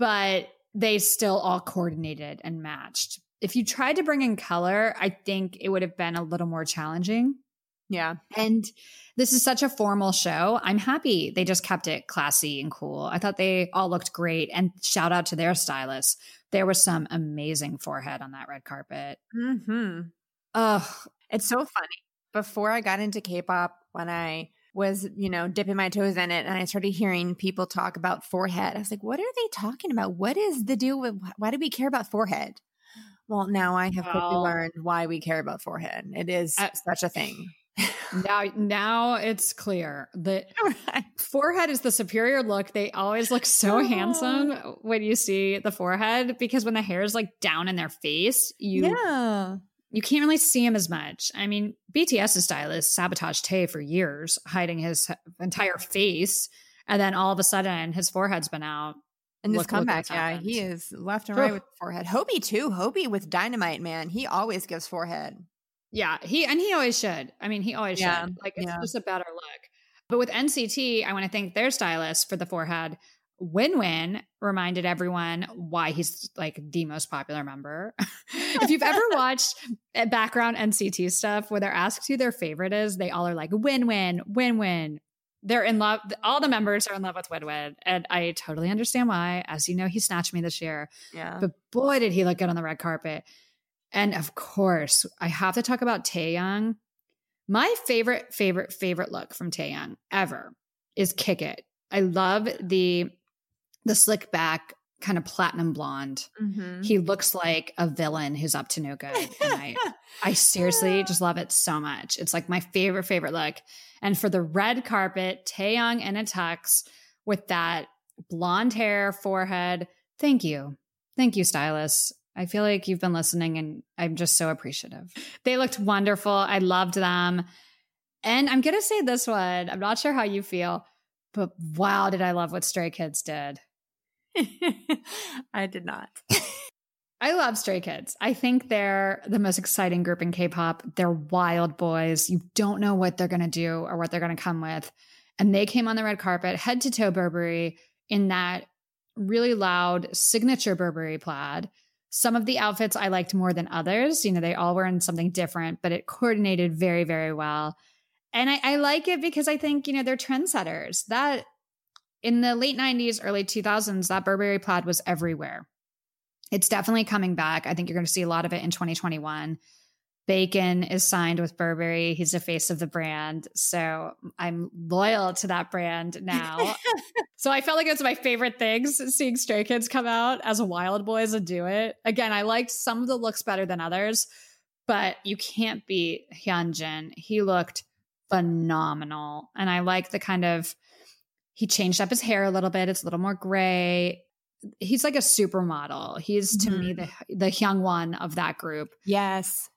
but they still all coordinated and matched. If you tried to bring in color, I think it would have been a little more challenging. Yeah. And this is such a formal show. I'm happy they just kept it classy and cool. I thought they all looked great. And shout out to their stylists. There was some amazing forehead on that red carpet. Mm-hmm. Oh, It's so funny. Before I got into K-pop, when I was, you know, dipping my toes in it, and I started hearing people talk about forehead, I was like, "What are they talking about? What is the deal with? Why do we care about forehead?" Well, now I have quickly Well- learned why we care about forehead. It is Uh, such a thing. Now now it's clear that *laughs* forehead is the superior look. They always look so handsome oh. when you see the forehead because when the hair is like down in their face, you yeah. you can't really see him as much. I mean, BTS's stylist sabotaged Tae for years, hiding his entire face, and then all of a sudden his forehead's been out. And this Look- look comeback, what's yeah, he is left and right with forehead. Hobi too. Hobi with dynamite, man. He always gives forehead. Yeah, he and he always should. I mean, he always Yeah, should. Like it's yeah. just a better look. But with NCT, I want to thank their stylist for the forehead. WinWin reminded everyone why he's like the most popular member. *laughs* if you've ever *laughs* watched uh, background NCT stuff where they're asked who their favorite is, they all are like WinWin, Win Win. They're in love. All the members are in love with WinWin, and I totally understand why. As you know, he snatched me this year. Yeah. But boy, did he look good on the red carpet. And of course, I have to talk about Taeyong. My favorite, favorite, favorite look from Taeyong ever is Kick It. I love the the slick back, kind of platinum blonde. Mhm. He looks like a villain who's up to no good. And I, *laughs* I seriously just love it so much. It's like my favorite, favorite look. And for the red carpet, Taeyong in a tux, with that blonde hair, forehead. Thank you. Thank you, stylists. I feel like you've been listening and I'm just so appreciative. They looked wonderful. I loved them. And I'm going to say this one. I'm not sure how you feel, but wow, did I love what Stray Kids did. *laughs* I did not. I love Stray Kids. I think they're the most exciting group in K pop. They're wild boys. You don't know what they're going to do or what they're going to come with. And they came on the red carpet, head to toe Burberry in that really loud signature Burberry plaid. Some of the outfits I liked more than others. You know, they all were in something different, but it coordinated very, very well. And I, I like it because I think, you know, they're trendsetters. That in the late 90s, early 2000s, that Burberry plaid was everywhere. It's definitely coming back. I think you're going to see a lot of it in 2021. Baekhyun is signed with Burberry. He's the face of the brand. So I'm loyal to that brand now. *laughs* so I felt like it was my favorite things seeing Stray Kids come out as wild boys and do it. Again, I liked some of the looks better than others, but you can't beat Hyunjin. He looked phenomenal. And I like the kind of, he changed up his hair a little bit. It's a little more gray. He's like a supermodel. He's to me mm-hmm. the the young one of that group. yes.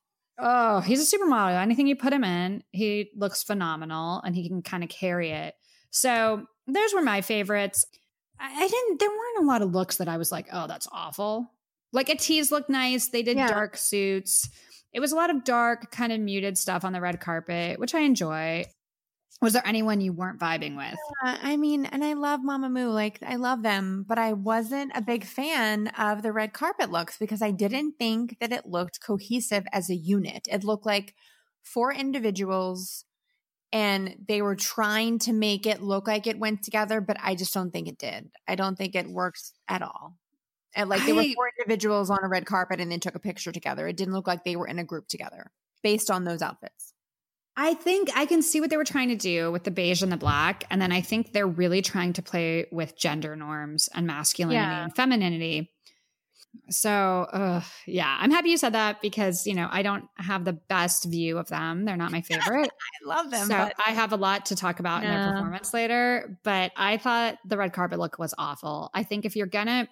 Oh, he's a supermodel. Anything you put him in, he looks phenomenal and he can kind of carry it. So those were my favorites. I, I didn't, there weren't a lot of looks that I was like, oh, that's awful. Like Ateez looked nice. They did Yeah. dark suits. It was a lot of dark, kind of muted stuff on the red carpet, which I enjoy. Was there anyone you weren't vibing with? Uh, I mean, and I love Mamamoo, Like, I love them, but I wasn't a big fan of the red carpet looks because I didn't think that it looked cohesive as a unit. It looked like four individuals and they were trying to make it look like it went together, but I just don't think it did. I don't think it works at all. And like, there were four individuals on a red carpet and they took a picture together. It didn't look like they were in a group together based on those outfits. I think I can see what they were trying to do with the beige and the black. And then I think they're really trying to play with gender norms and masculinity Yeah. and femininity. So, uh, yeah, I'm happy you said that because, you know, I don't have the best view of them. They're not my *laughs* favorite. I love them. so but I have a lot to talk about in their performance later. But I thought the red carpet look was awful. I think if you're gonna,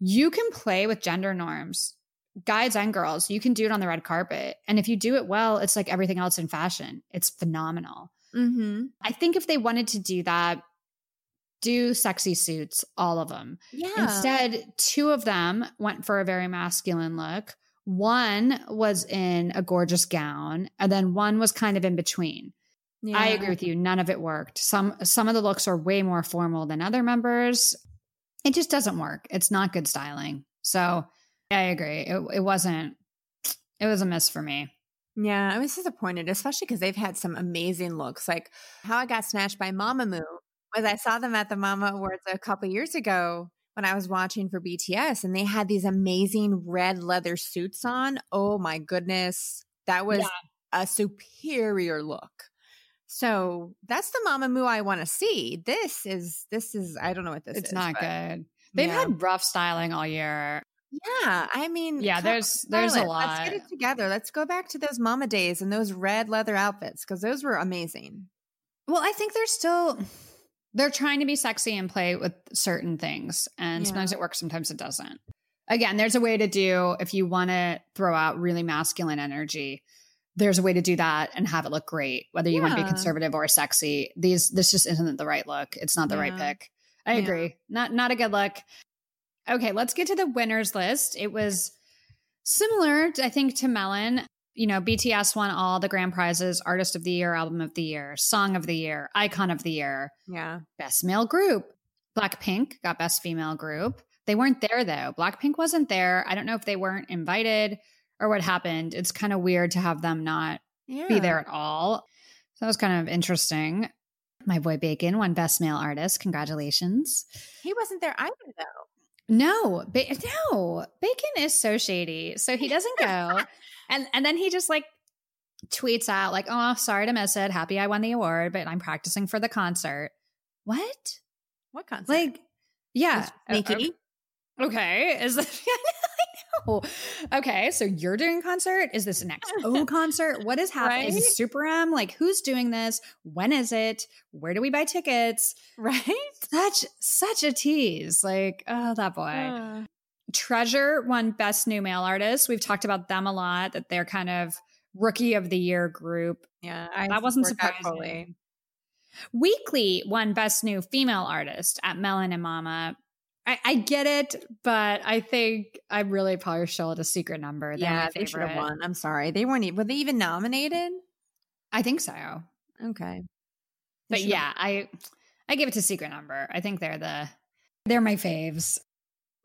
you can play with gender norms, guys and girls. You can do it on the red carpet, and if you do it well, it's like everything else in fashion. It's phenomenal. Mhm. I think if they wanted to do that, do sexy suits, all of them. yeah. Instead, two of them went for a very masculine look. One was in a gorgeous gown, and then one was kind of in between. I agree with you. None of it worked. Some some of the looks are way more formal than other members. It just doesn't work. It's not good styling. So I agree. It, it wasn't. It was a miss for me. Yeah, I was disappointed, especially because they've had some amazing looks. Like how I got snatched by Mamamoo was I saw them at the Mama Awards a couple years ago when I was watching for BTS, and they had these amazing red leather suits on. Oh my goodness, that was Yeah. a superior look. So that's the Mamamoo I want to see. This is this is I don't know what this it's is. not but good. They've yeah. had rough styling all year. Yeah, I mean, Yeah, there's- there's a lot. Let's get it together. Let's go back to those Mama days and those red leather outfits because those were amazing. Well, I think they're still they're trying to be sexy and play with certain things. And Yeah. sometimes it works, sometimes it doesn't. Again, there's a way to do if you want to throw out really masculine energy. There's a way to do that and have it look great, whether you want to be conservative or sexy. These this just isn't the right look. It's not the right pick. I Yeah. agree. Not not a good look. Okay, let's get to the winners list. It was similar, I think, to Melon. You know, BTS won all the grand prizes Artist of the Year, Album of the Year, Song of the Year, Icon of the Year, Yeah. Best Male Group. Blackpink got Best Female Group. They weren't there though. Blackpink wasn't there. I don't know if they weren't invited or what happened. It's kind of weird to have them not Yeah. be there at all. So that was kind of interesting. My boy Baekhyun won Best Male Artist. Congratulations. He wasn't there either, though. No, ba- no, Baekhyun is so shady. So he doesn't go, *laughs* and and then he just like tweets out like, "Oh, sorry to miss it. Happy I won the award, but I'm practicing for the concert." What? What concert? Like, yeah, Sneaky. Uh, uh, okay, is that? *laughs* know. Okay, so you're doing concert? Is this an *laughs* EXO concert? What is happening? Is it SuperM? Like, who's doing this? When is it? Where do we buy tickets? Right? Such such a tease. Like, oh, that boy. Treasure won Best New Male Artist. We've talked about them a lot. That they're kind of rookie of the year group. yeah, I That wasn't surprising. Weekly won Best New Female Artist at Melon and Mama. I, I get it, but I think I'm really partial to Secret Number. They're Yeah, they should have favorite. won. I'm sorry, they weren't. Even, Were they even nominated? I think so. Okay, They But yeah, I I give it to Secret Number. I think they're the they're my faves.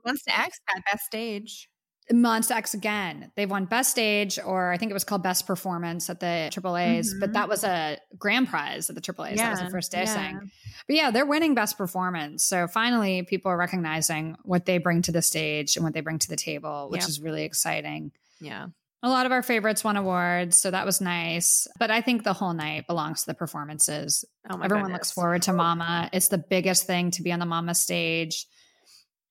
Monsta X got best stage. Monsta X again. They've won Best Stage, or I think it was called Best Performance at the AAA's, but Mhm. that was a grand prize at the AAA's. that was the first day yeah. But yeah, they're winning Best Performance. So finally, people are recognizing what they bring to the stage and what they bring to the table, which Yeah. is really exciting. Yeah, A lot of our favorites won awards, so that was nice. But I think the whole night belongs to the performances. oh my Everyone goodness. looks forward to Mama. It's the biggest thing to be on the Mama stage.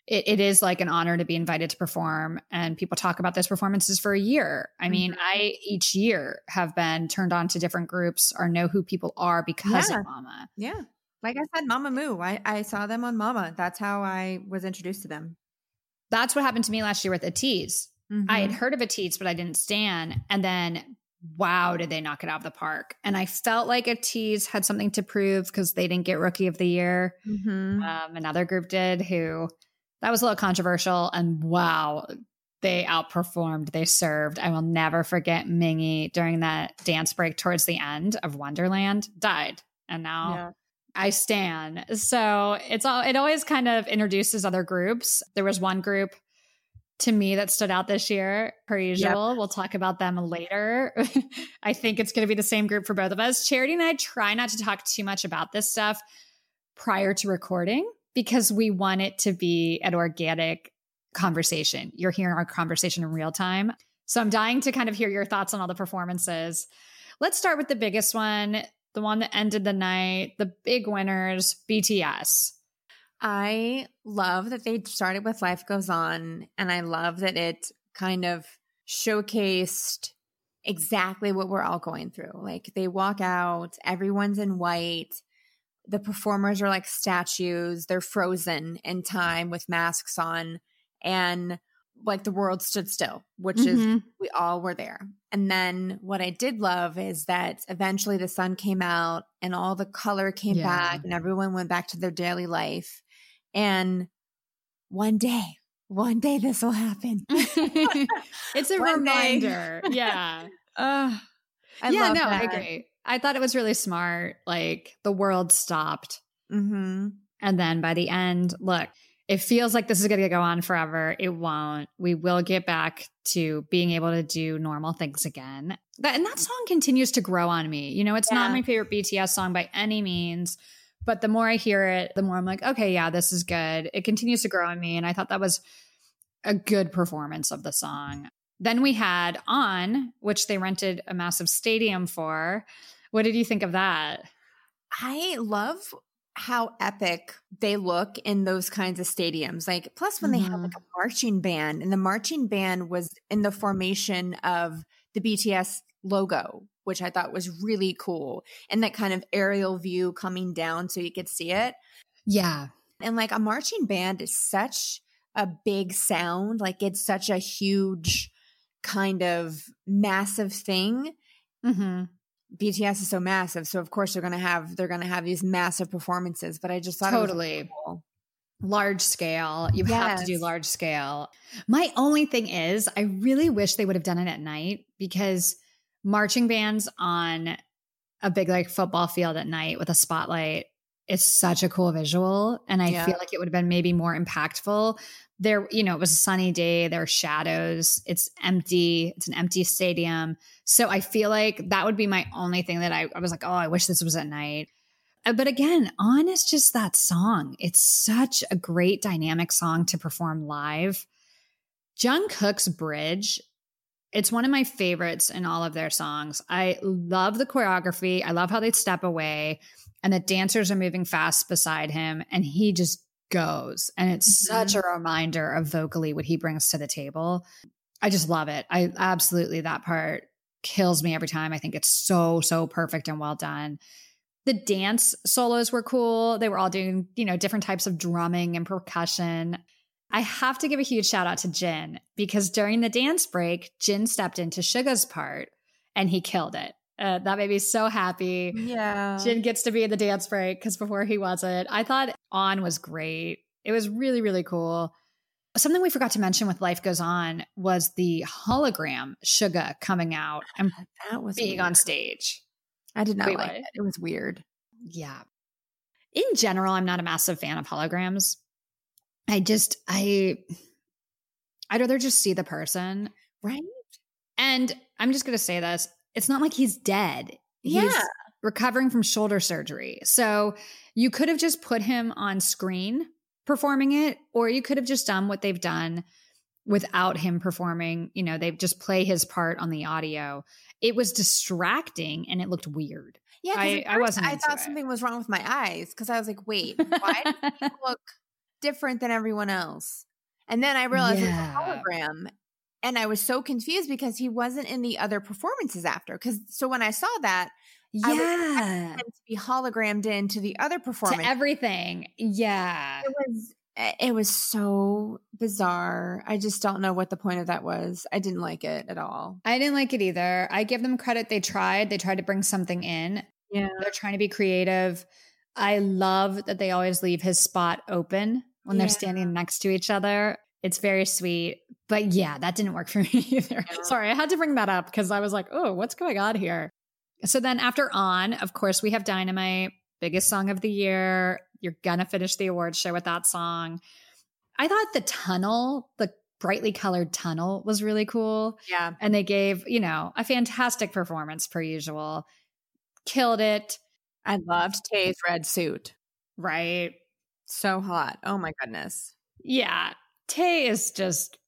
It, it is like an honor to be invited to perform, and people talk about those performances for a year. I mean, Mhm. I each year have been turned on to different groups or know who people are because Yeah. of Mama. Yeah, like I said, Mamamoo. I I saw them on Mama. That's how I was introduced to them. That's what happened to me last year with Ateez. I had Mhm. heard of Ateez, but I didn't stand. And then, wow, did they knock it out of the park? And I felt like Ateez had something to prove because they didn't get Rookie of the Year. Mhm. Um, another group did who that was a little controversial. And wow, they outperformed. They served. I will never forget Mingi during that dance break towards the end of Wonderland died. And now Yeah. I stand. So it's all it always kind of introduces other groups. There was one group to me that stood out this year, per usual. We'll talk about them later. *laughs* I think it's going to be the same group for both of us. Charity and I try not to talk too much about this stuff prior to recording because we want it to be an organic conversation. You're hearing our conversation in real time. So I'm dying to kind of hear your thoughts on all the performances. Let's start with the biggest one, the one that ended the night, the big winners, BTS. I love that they started with Life Goes On, and I love that it kind of showcased exactly what we're all going through. Like they walk out, everyone's in white. The performers are like statues. They're frozen in time with masks on. And like the world stood still, which is Mhm. we all were there. And then what I did love is that eventually the sun came out and all the color came Yeah. back and everyone went back to their daily life. And one day, one day this will happen. *laughs* *laughs* it's a One reminder. Yeah. *laughs* Uh, I yeah, love no, that. I agree. I thought it was really smart. Like the world stopped. Mm-hmm. And then by the end, look, it feels like this is going to go on forever. It won't. We will get back to being able to do normal things again. That, and that song continues to grow on me. You know, it's not my favorite BTS song by any means, but the more I hear it, the more I'm like, okay, yeah, this is good. It continues to grow on me. And I thought that was a good performance of the song. Then we had On, which they rented a massive stadium for. What did you think of that? I love how epic they look in those kinds of stadiums. Like, plus when they have like a marching band, and the marching band was in the formation of the BTS logo, which I thought was really cool, and that kind of aerial view coming down so you could see it. Yeah. And like a marching band is such a big sound, like it's such a huge kind of massive thing. hmm BTS is so massive, so of course they're gonna have they're gonna have these massive performances. But I just thought Totally. it was cool. large scale. You have to do large scale. My only thing is, I really wish they would have done it at night because marching bands on a big like football field at night with a spotlight is such a cool visual. And I Yeah. feel like it would have been maybe more impactful. There, you know, it was a sunny day, there are shadows, it's empty, it's an empty stadium. So I feel like that would be my only thing that I, I was like, oh, I wish this was at night. Uh, But again, On is just that song. It's such a great dynamic song to perform live. Jungkook's Bridge, it's one of my favorites in all of their songs. I love the choreography. I love how they step away and the dancers are moving fast beside him and he just goes. And it's mm-hmm. such a reminder of vocally what he brings to the table. I just love it. I absolutely, that part kills me every time. I think it's so, so perfect and well done. The dance solos were cool. They were all doing, you know, different types of drumming and percussion. I have to give a huge shout out to Jin because during the dance break, Jin stepped into Suga's part and he killed it. Uh, that made me so happy. Yeah. Jin gets to be in the dance break because before he wasn't. I thought On was great. It was really, really cool. Something we forgot to mention with Life Goes On was the hologram Suga coming out and that was being weird. on stage. I did not Wait, like it. It was weird. Yeah. In general, I'm not a massive fan of holograms. I just, I, I'd rather just see the person. Right? And I'm just going to say this it's not like he's dead. He's Yeah. recovering from shoulder surgery. So you could have just put him on screen performing it, or you could have just done what they've done without him performing. You know, they just play his part on the audio. It was distracting and it looked weird. Yeah, I- I wasn't I thought it. something was wrong with my eyes because I was like, "Wait, *laughs* why does he look different than everyone else?" And then I realized Yeah. it was a hologram, and I was so confused because he wasn't in the other performances after. Because so when I saw that, I Yeah. him to be hologrammed into the other performance, To everything. Yeah. it was eh, it was so bizarre. I just don't know what the point of that was. I didn't like it at all. I didn't like it either. I give them credit. They tried. They tried to bring something in. Yeah. They're trying to be creative. I love that they always leave his spot open when they're standing next to each other. It's very sweet. But yeah, that didn't work for *laughs* me either. Yeah. Sorry, I had to bring that up because I was like, oh, what's going on here? So then after On, of course, we have Dynamite, biggest song of the year. You're going to finish the awards show with that song. I thought the tunnel, the brightly colored tunnel, was really cool Yeah. and they gave you know a fantastic performance per usual killed it I loved Tae's red suit. right So hot. Oh my goodness. yeah Tae is just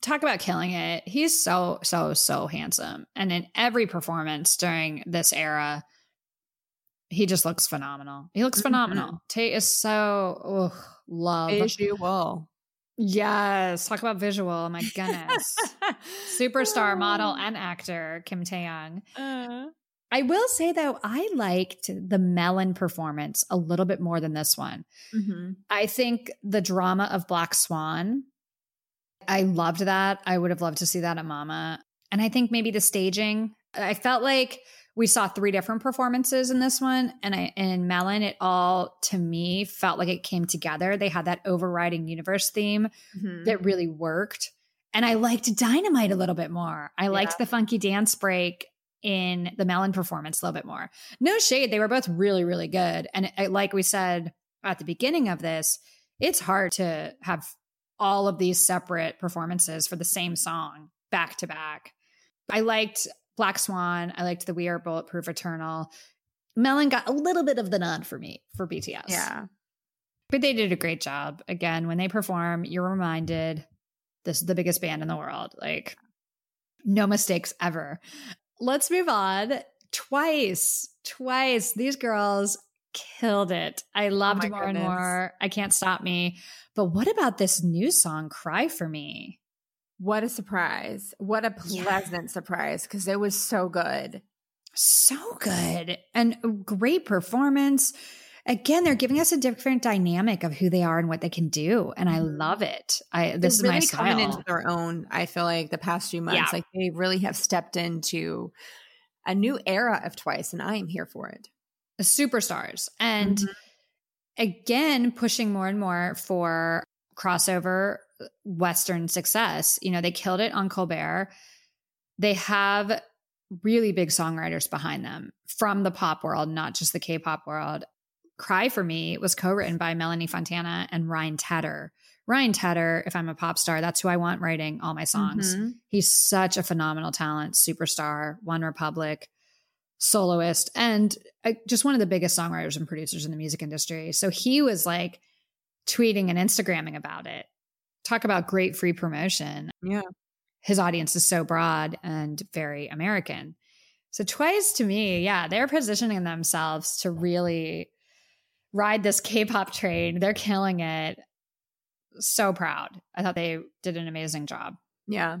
talk about killing it. He's so so so handsome. And in every performance during this era he just looks phenomenal. He looks Mhm. phenomenal. Tae is so ugh, love. Visual. yes. Talk about visual. My *laughs* goodness. Superstar model and actor Kim Taehyung. Uh, I will say though, I liked the Melon performance a little bit more than this one. mhm. I think the drama of Black Swan, I loved that. I would have loved to see that at Mama. And I think maybe the staging, I felt like we saw three different performances in this one. And I in Melon, it all to me felt like it came together. They had that overriding universe theme Mhm. that really worked. And I liked Dynamite a little bit more. I liked the funky dance break in the Melon performance a little bit more. No shade, they were both really, really good. And it, like we said at the beginning of this, it's hard to have all of these separate performances for the same song back to back. I liked Black Swan. I liked the We Are Bulletproof Eternal. Melon got a little bit of the nod for me for BTS. Yeah. But they did a great job. Again, when they perform, you're reminded this is the biggest band in the world. Like, no mistakes ever. Let's move on. Twice, twice, these girls killed it. I oh loved my more and more. I can't stop me. But what about this new song, Cry for Me? What a surprise. What a Yeah. pleasant surprise because it was so good. So good and great performance. Again, they're giving us a different dynamic of who they are and what they can do, and I Mhm. love it. I this They're is my coming into their own, I feel like the past few months. Yeah. Like they really have stepped into a new era of Twice, and I am here for it. superstars and Mhm. again pushing more and more for crossover western success you know they killed it on colbert they have really big songwriters behind them from the pop world not just the k-pop world cry for me was co-written by melanie fontana and ryan tedder ryan tedder if i'm a pop star that's who i want writing all my songs Mhm. He's such a phenomenal talent, superstar, OneRepublic, soloist, and uh, just one of the biggest songwriters and producers in the music industry. So he was like tweeting and Instagramming about it. Talk about great free promotion. Yeah. His audience is so broad and very American. So, Twice to me, yeah, they're positioning themselves to really, ride this K-pop train. They're killing it. So proud. I thought they did an amazing job. Yeah.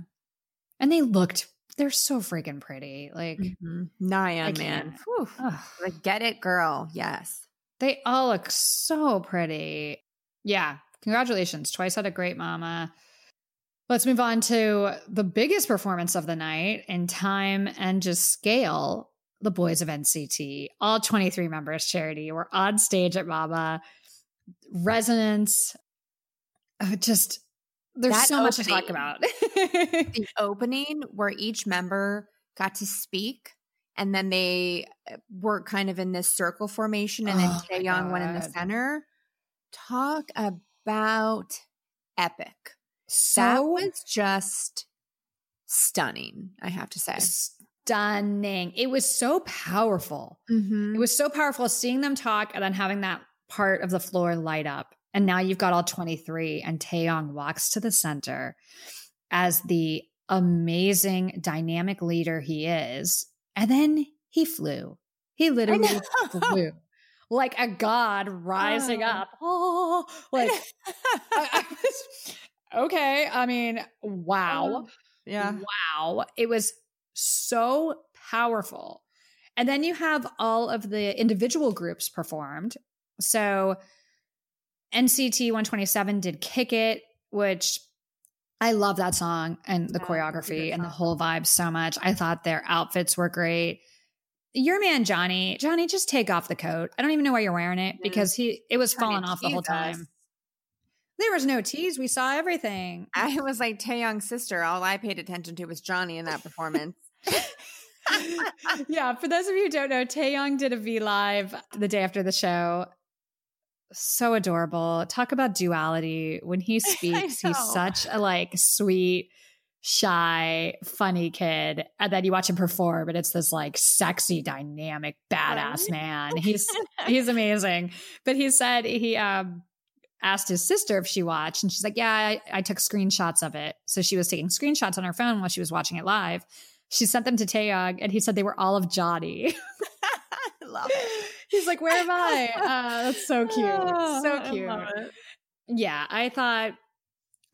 And they looked they're so freaking pretty. Like Mhm. Nayeon, man. can't. Whew. ugh. Like, get it, girl. Yes. They all look so pretty. Yeah. Congratulations. Twice had a great mama. Let's move on to the biggest performance of the night in time and just scale. The boys of NCT, all 23 members, charity, were on stage at Mama. Resonance. uh, Just, there's That so much to talk about. *laughs* The opening where each member got to speak and then they uh, were kind of in this circle formation and then Oh my Taeyong went in the center. Talk about epic. that so was just stunning, I have to say. Stunning. It was so powerful. Mhm. It was so powerful seeing them talk and then having that part of the floor light up. And now you've got all 23, and Taeyong walks to the center as the amazing dynamic leader he is. And then he flew. He literally *laughs* flew like a god rising Oh. up. Oh, like I, I was, *laughs* okay. I mean, wow. yeah. Wow. It was so powerful. And then you have all of the individual groups performed. So NCT 127 did Kick It, which I love that song and the Yeah, choreography it's a good and the whole vibe so much. I thought their outfits were great. Your man Johnny, Johnny, just take off the coat. I don't even know why you're wearing it because he it was falling off the whole tease us. time. There was no tease. We saw everything. I was like Taeyong's sister. All I paid attention to was Johnny in that *laughs* performance. *laughs* yeah, for those of you who don't know, Taeyong did a V Live the day after the show. So adorable. Talk about duality. When he *laughs* speaks, he's such a like sweet, shy, funny kid. And then you watch him perform, and it's this like sexy, dynamic, badass Right? man. *laughs* He's he's amazing. But he said he um asked his sister if she watched, and she's like, Yeah, I, I took screenshots of it. So she was taking screenshots on her phone while she was watching it live. She sent them to Taeyong, and he said they were all of Johnny. *laughs* I love it. He's like, "Where am I?" Uh, that's so cute, Oh, so I cute. it. Yeah, I thought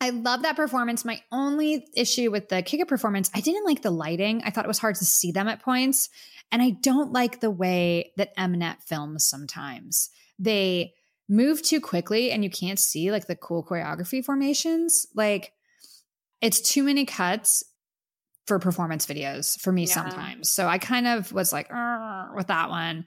I love that performance. My only issue with the kick it performance, I didn't like the lighting. I thought it was hard to see them at points, and I don't like the way that Mnet films sometimes. They move too quickly, and you can't see like the cool choreography formations. Like it's too many cuts for performance videos for me Yeah. sometimes. So I kind of was like with that one.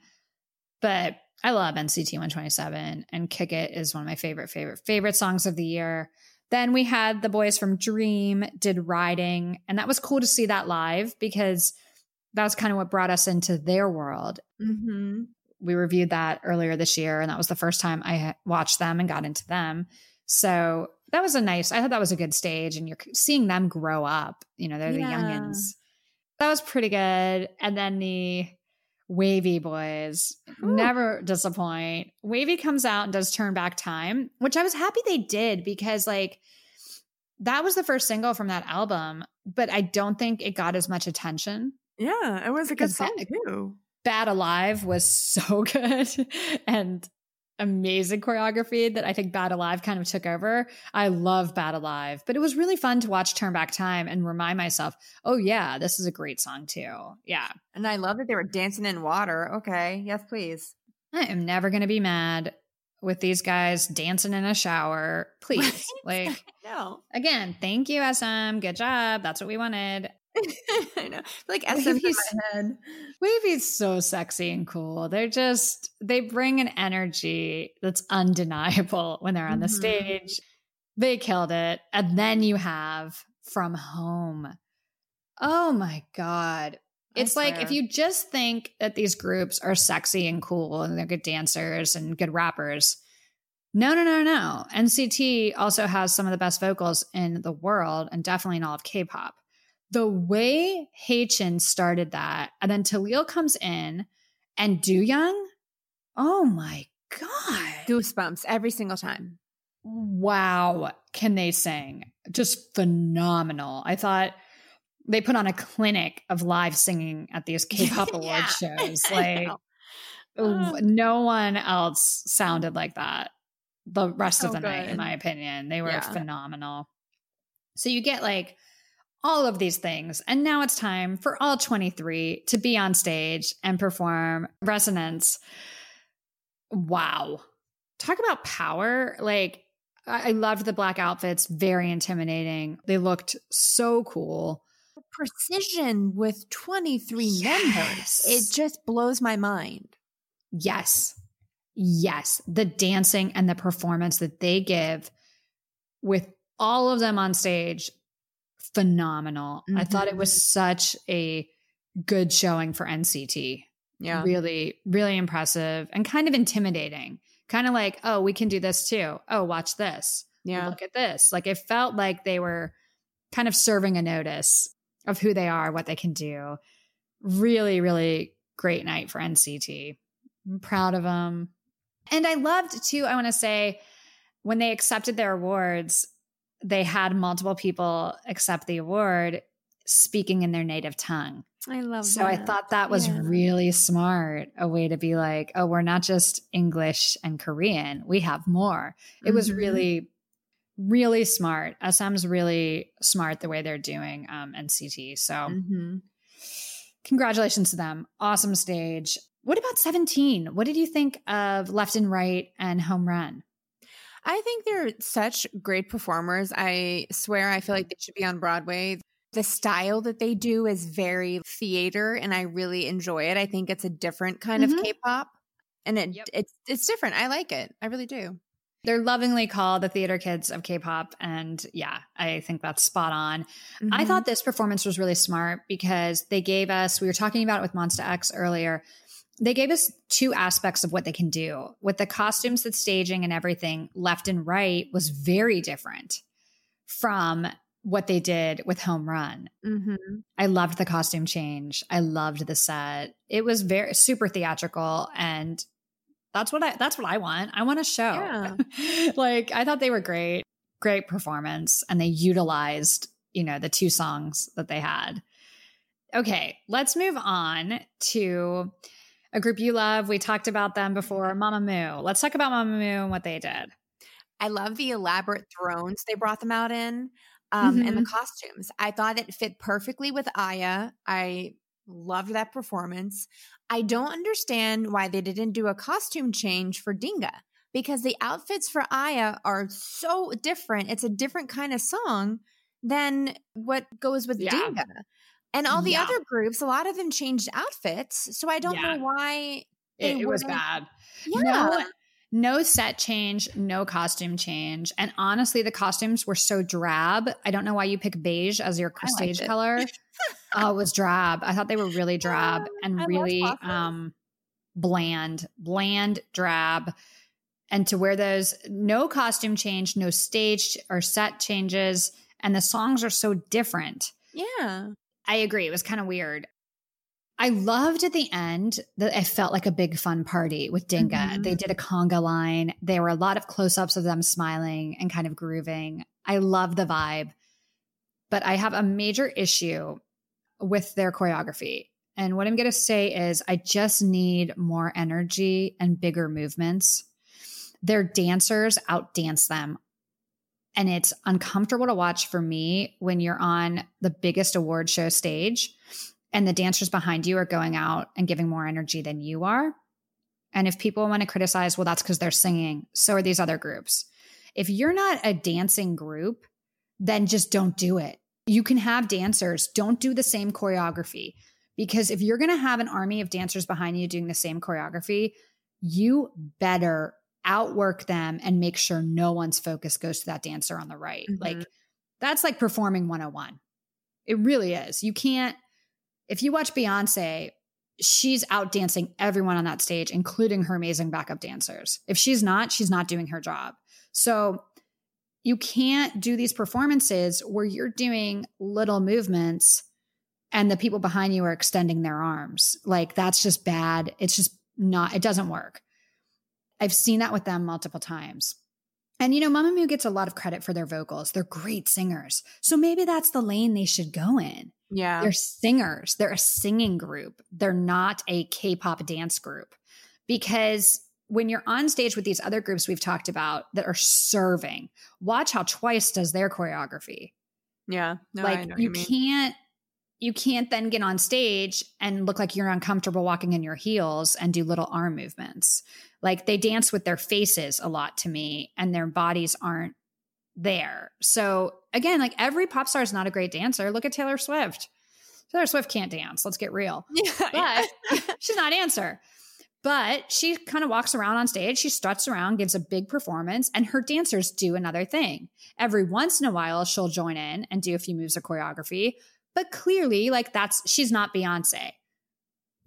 But I love NCT 127 and Kick It is one of my favorite, favorite, favorite songs of the year. Then we had the boys from Dream did Riding, and that was cool to see that live because that was kind of what brought us into their world. Mm-hmm. We reviewed that earlier this year, and that was the first time I watched them and got into them. So that was a nice, I thought that was a good stage, and you're seeing them grow up. You know, they're the Yeah. youngins. That was pretty good. And then the WayV boys Whew. never disappoint. WayV comes out and does Turn Back Time, which I was happy they did because, like, that was the first single from that album, but I don't think it got as much attention. Yeah, it was a good song too. Bad Alive was *laughs* so good and amazing choreography that I think Bad Alive kind of took over. I love Bad Alive, but it was really fun to watch Turn Back Time and remind myself, oh, yeah, this is a great song too. Yeah. And I love that they were dancing in water. Okay, yes, please. I am never going to be mad with these guys dancing in a shower. Please. *laughs* Like, no, again, thank you, SM. Good job. That's what we wanted. *laughs* I know. Like SM in WayV's, my head. WayV's so sexy and cool. They're just, they bring an energy that's undeniable when they're on the Mhm. stage. They killed it. And then you have From Home. Oh my God. It's like if you just think that these groups are sexy and cool and they're good dancers and good rappers. No, no, no, no. NCT also has some of the best vocals in the world and definitely in all of K pop. The way Haechan started that, and then Taeil comes in and Doyoung, oh my God. goosebumps every single time. Wow. Can they sing? Just phenomenal. I thought they put on a clinic of live singing at these *laughs* K pop award shows. Like, *laughs* uh. know. no one else sounded like that the rest of the night, in my opinion. They were Yeah. phenomenal. So you get like all of these things. And now it's time for all 23 to be on stage and perform Resonance. Wow. Talk about power. Like, I, loved the black outfits, very intimidating. They looked so cool. Precision with 23 members. It just blows my mind. Yes. Yes. The dancing and the performance that they give with all of them on stage, phenomenal. I thought it Mhm. was such a good showing for NCT. Yeah. Really, really impressive and kind of intimidating. Kind of like, oh, we can do this too. Oh, watch this. Yeah. Look at this. Like it felt like they were kind of serving a notice of who they are, what they can do. Really, really great night for NCT. I'm proud of them. And I loved too, I want to say, when they accepted their awards, they had multiple people accept the award speaking in their native tongue. I love So I thought that was Yeah. really smart, a way to be like, oh, we're not just English and Korean, we have more. It was Mhm. really, really smart. SM's really smart the way they're doing um, NCT. So Mhm. congratulations to them. Awesome stage. What about 17? What did you think of Left and Right and Home Run? I think they're such great performers. I swear I feel like they should be on Broadway. The style that they do is very theater and I really enjoy it. I think it's a different kind Mhm. of K-pop and it Yep. it's it's different. I like it. I really do. They're lovingly called the theater kids of K-pop, and yeah, I think that's spot on. I Mhm. thought this performance was really smart because they gave us, we were talking about it with Monsta X earlier. They gave us two aspects of what they can do. With the costumes, the staging, and everything, left and right was very different from what they did with Home Run. Mhm. I loved the costume change. I loved the set. It was very super theatrical and that's what I that's what I want. I want a show. *laughs* like I thought they were great. Great performance and they utilized, you know, the two songs that they had. Okay, let's move on to a group you love. We talked about them before, Mamamoo. Let's talk about Mamamoo and what they did. I love the elaborate thrones they brought them out in um, and the costumes. I thought it fit perfectly with Aya. I loved that performance. I don't understand why they didn't do a costume change for Dingga because the outfits for Aya are so different. It's a different kind of song than what goes with Yeah. Dingga. And all the Yeah. other groups, a lot of them changed outfits. So I don't Yeah. know why. It, it was bad. Yeah. No, no set change, no costume change. And honestly, the costumes were so drab. I don't know why you pick beige as your stage color. oh, it was drab. I thought they were really *laughs* drab I and love really um bland, bland, drab. And to wear those, no costume change, no stage or set changes, and the songs are so different. Yeah. I agree. It was kind of weird. I loved at the end that it felt like a big fun party with Dingga. Mhm. They did a conga line. There were a lot of close ups of them smiling and kind of grooving. I love the vibe, but I have a major issue with their choreography. And what I'm going to say is, I just need more energy and bigger movements. Their dancers outdance them and it's uncomfortable to watch for me when you're on the biggest award show stage and the dancers behind you are going out and giving more energy than you are. And if people want to criticize, well, that's because they're singing. So are these other groups. If you're not a dancing group, then just don't do it. You can have dancers, don't do the same choreography. Because if you're going to have an army of dancers behind you doing the same choreography, you better outwork them and make sure no one's focus goes to that dancer on the right. Mhm. Like that's like performing 101. It really is. You can't, if you watch Beyonce, she's out dancing everyone on that stage, including her amazing backup dancers. If she's not, she's not doing her job. So you can't do these performances where you're doing little movements and the people behind you are extending their arms. Like that's just bad. It's just not, it doesn't work. I've seen that with them multiple times. And you know, Mamamoo gets a lot of credit for their vocals. They're great singers. So maybe that's the lane they should go in. Yeah. They're singers. They're a singing group. They're not a K-pop dance group. because when you're on stage with these other groups we've talked about that are serving, watch how Twice does their choreography. Yeah. No, I like you, you can't you can't then get on stage and look like you're uncomfortable walking in your heels and do little arm movements. Like they dance with their faces a lot to me and their bodies aren't there. So again, like every pop star is not a great dancer. Look at Taylor Swift. Taylor Swift can't dance. Let's get real. *laughs* Yeah. *laughs* But she's not a dancer. But she kind of walks around on stage, she struts around, gives a big performance, and her dancers do another thing. Every once in a while, she'll join in and do a few moves of choreography. But clearly, like that's she's not Beyonce.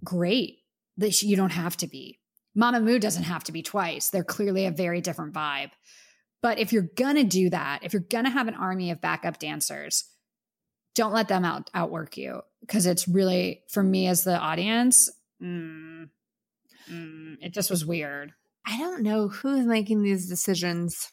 Great. That you don't have to be. Mamamoo doesn't have to be twice. They're clearly a very different vibe. But if you're gonna do that, if you're gonna have an army of backup dancers, don't let them out outwork you because it's really for me as the audience. mm, mm, it just was weird. I don't know who's making these decisions.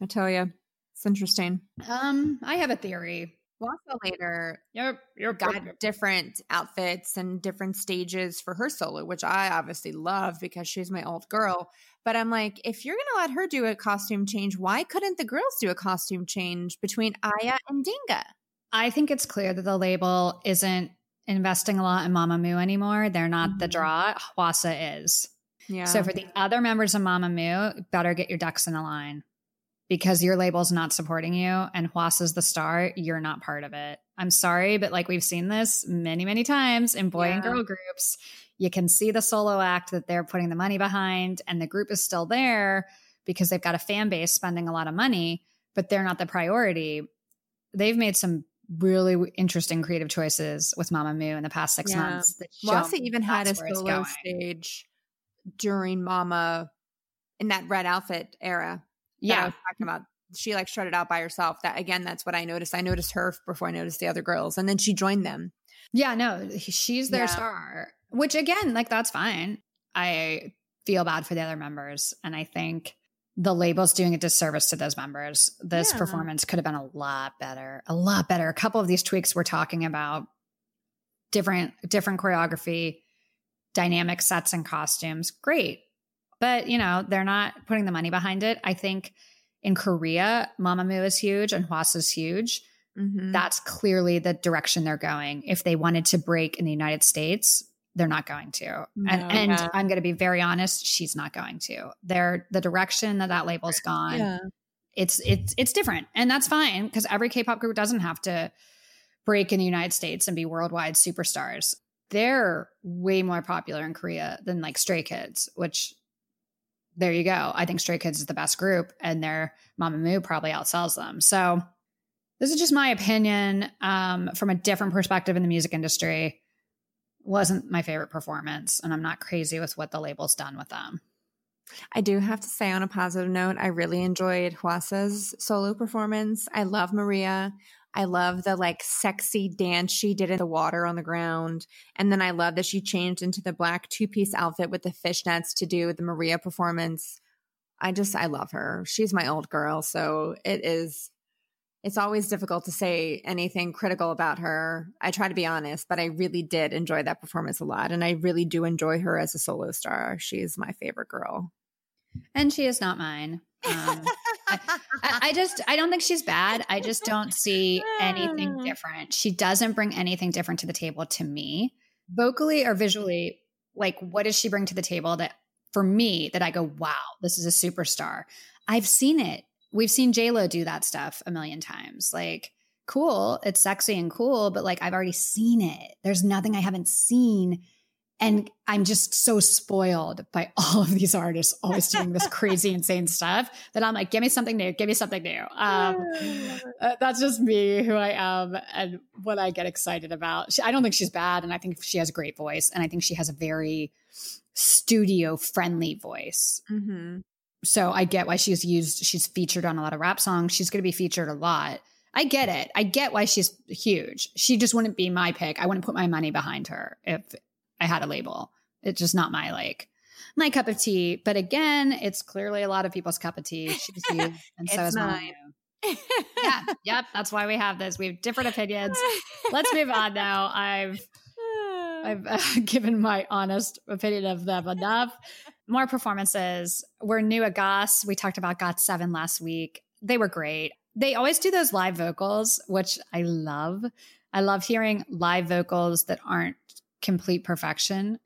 I tell you, it's interesting. Um, I have a theory. Hwasa later Yep, you're got different outfits and different stages for her solo, which I obviously love because she's my old girl. But I'm like, if you're gonna let her do a costume change, why couldn't the girls do a costume change between Aya and Dingga? I think it's clear that the label isn't investing a lot in Mamamoo anymore. They're not the Mhm. draw. Hwasa is. Yeah. So for the other members of Mamamoo, better get your ducks in a line because your label's not supporting you and Huas is the star. You're not part of it. I'm sorry, but like we've seen this many, many times in boy and girl groups. You can see the solo act that they're putting the money behind, and the group is still there because they've got a fan base spending a lot of money, but they're not the priority. They've made some really interesting creative choices with Mamamoo in the past six Yeah. months. Hwasa even had a that's where it's solo stage during Mama in that red outfit era. That I Yeah. was talking about. She like strutted out by herself. That again, that's what I noticed. I noticed her before I noticed the other girls, and then she joined them. Yeah, no, she's their Yeah. star, which again, like that's fine. I feel bad for the other members, and I think the label's doing a disservice to those members. This Yeah. performance could have been a lot better, a lot better. A couple of these tweaks we're talking about, different different choreography, dynamic sets and costumes, great. But you know, they're not putting the money behind it. I think in Korea, Mamamoo is huge and Hwas is huge Mm-hmm. that's clearly the direction they're going. If they wanted to break in the United States, they're not going to. No, and and yeah. I'm going to be very honest, she's not going to. They're the direction that that label's gone. yeah. It's it's it's different, and that's fine because every K-pop group doesn't have to break in the United States and be worldwide superstars. They're way more popular in Korea than like Stray Kids, which there you go. I think Stray Kids is the best group, and their Mama Mamamoo probably outsells them. So this is just my opinion um, from a different perspective in the music industry. Wasn't my favorite performance, and I'm not crazy with what the label's done with them. I do have to say, on a positive note, I really enjoyed Hwasa's solo performance. I love Maria. I love the like sexy dance she did in the water on the ground. And then I love that she changed into the black two piece outfit with the fishnets to do the Maria performance. I just, I love her. She's my old girl. So it is, it's always difficult to say anything critical about her. I try to be honest, but I really did enjoy that performance a lot. And I really do enjoy her as a solo star. She's my favorite girl. And she is not mine. Um, *laughs* I, I just I don't think she's bad. I just don't see anything different. She doesn't bring anything different to the table to me, vocally or visually. Like, what does she bring to the table that for me that I go, wow, this is a superstar. I've seen it. We've seen J Lo do that stuff a million times. Like, cool, it's sexy and cool, but like I've already seen it. There's nothing I haven't seen. And I'm just so spoiled by *laughs* all of these artists always doing this crazy, insane stuff that I'm like, give me something new, give me something new. Um, *laughs* uh, that's just me, who I am, and what I get excited about. She, I don't think she's bad, and I think she has a great voice, and I think she has a very studio friendly voice. Mm-hmm. So I get why she's used, she's featured on a lot of rap songs. She's going to be featured a lot. I get it. I get why she's huge. She just wouldn't be my pick. I wouldn't put my money behind her if I had a label. It's just not my like my cup of tea. But again, it's clearly a lot of people's cup of tea. *laughs* And so is mine. mine. Yeah, *laughs* yep. That's why we have this. We have different opinions. Let's move on now. I've *sighs* I've uh, *laughs* given my honest opinion of them enough. more performances. We're new at Goss. We talked about GOT7 last week. They were great. They always do those live vocals, which I love. I love hearing live vocals that aren't complete perfection.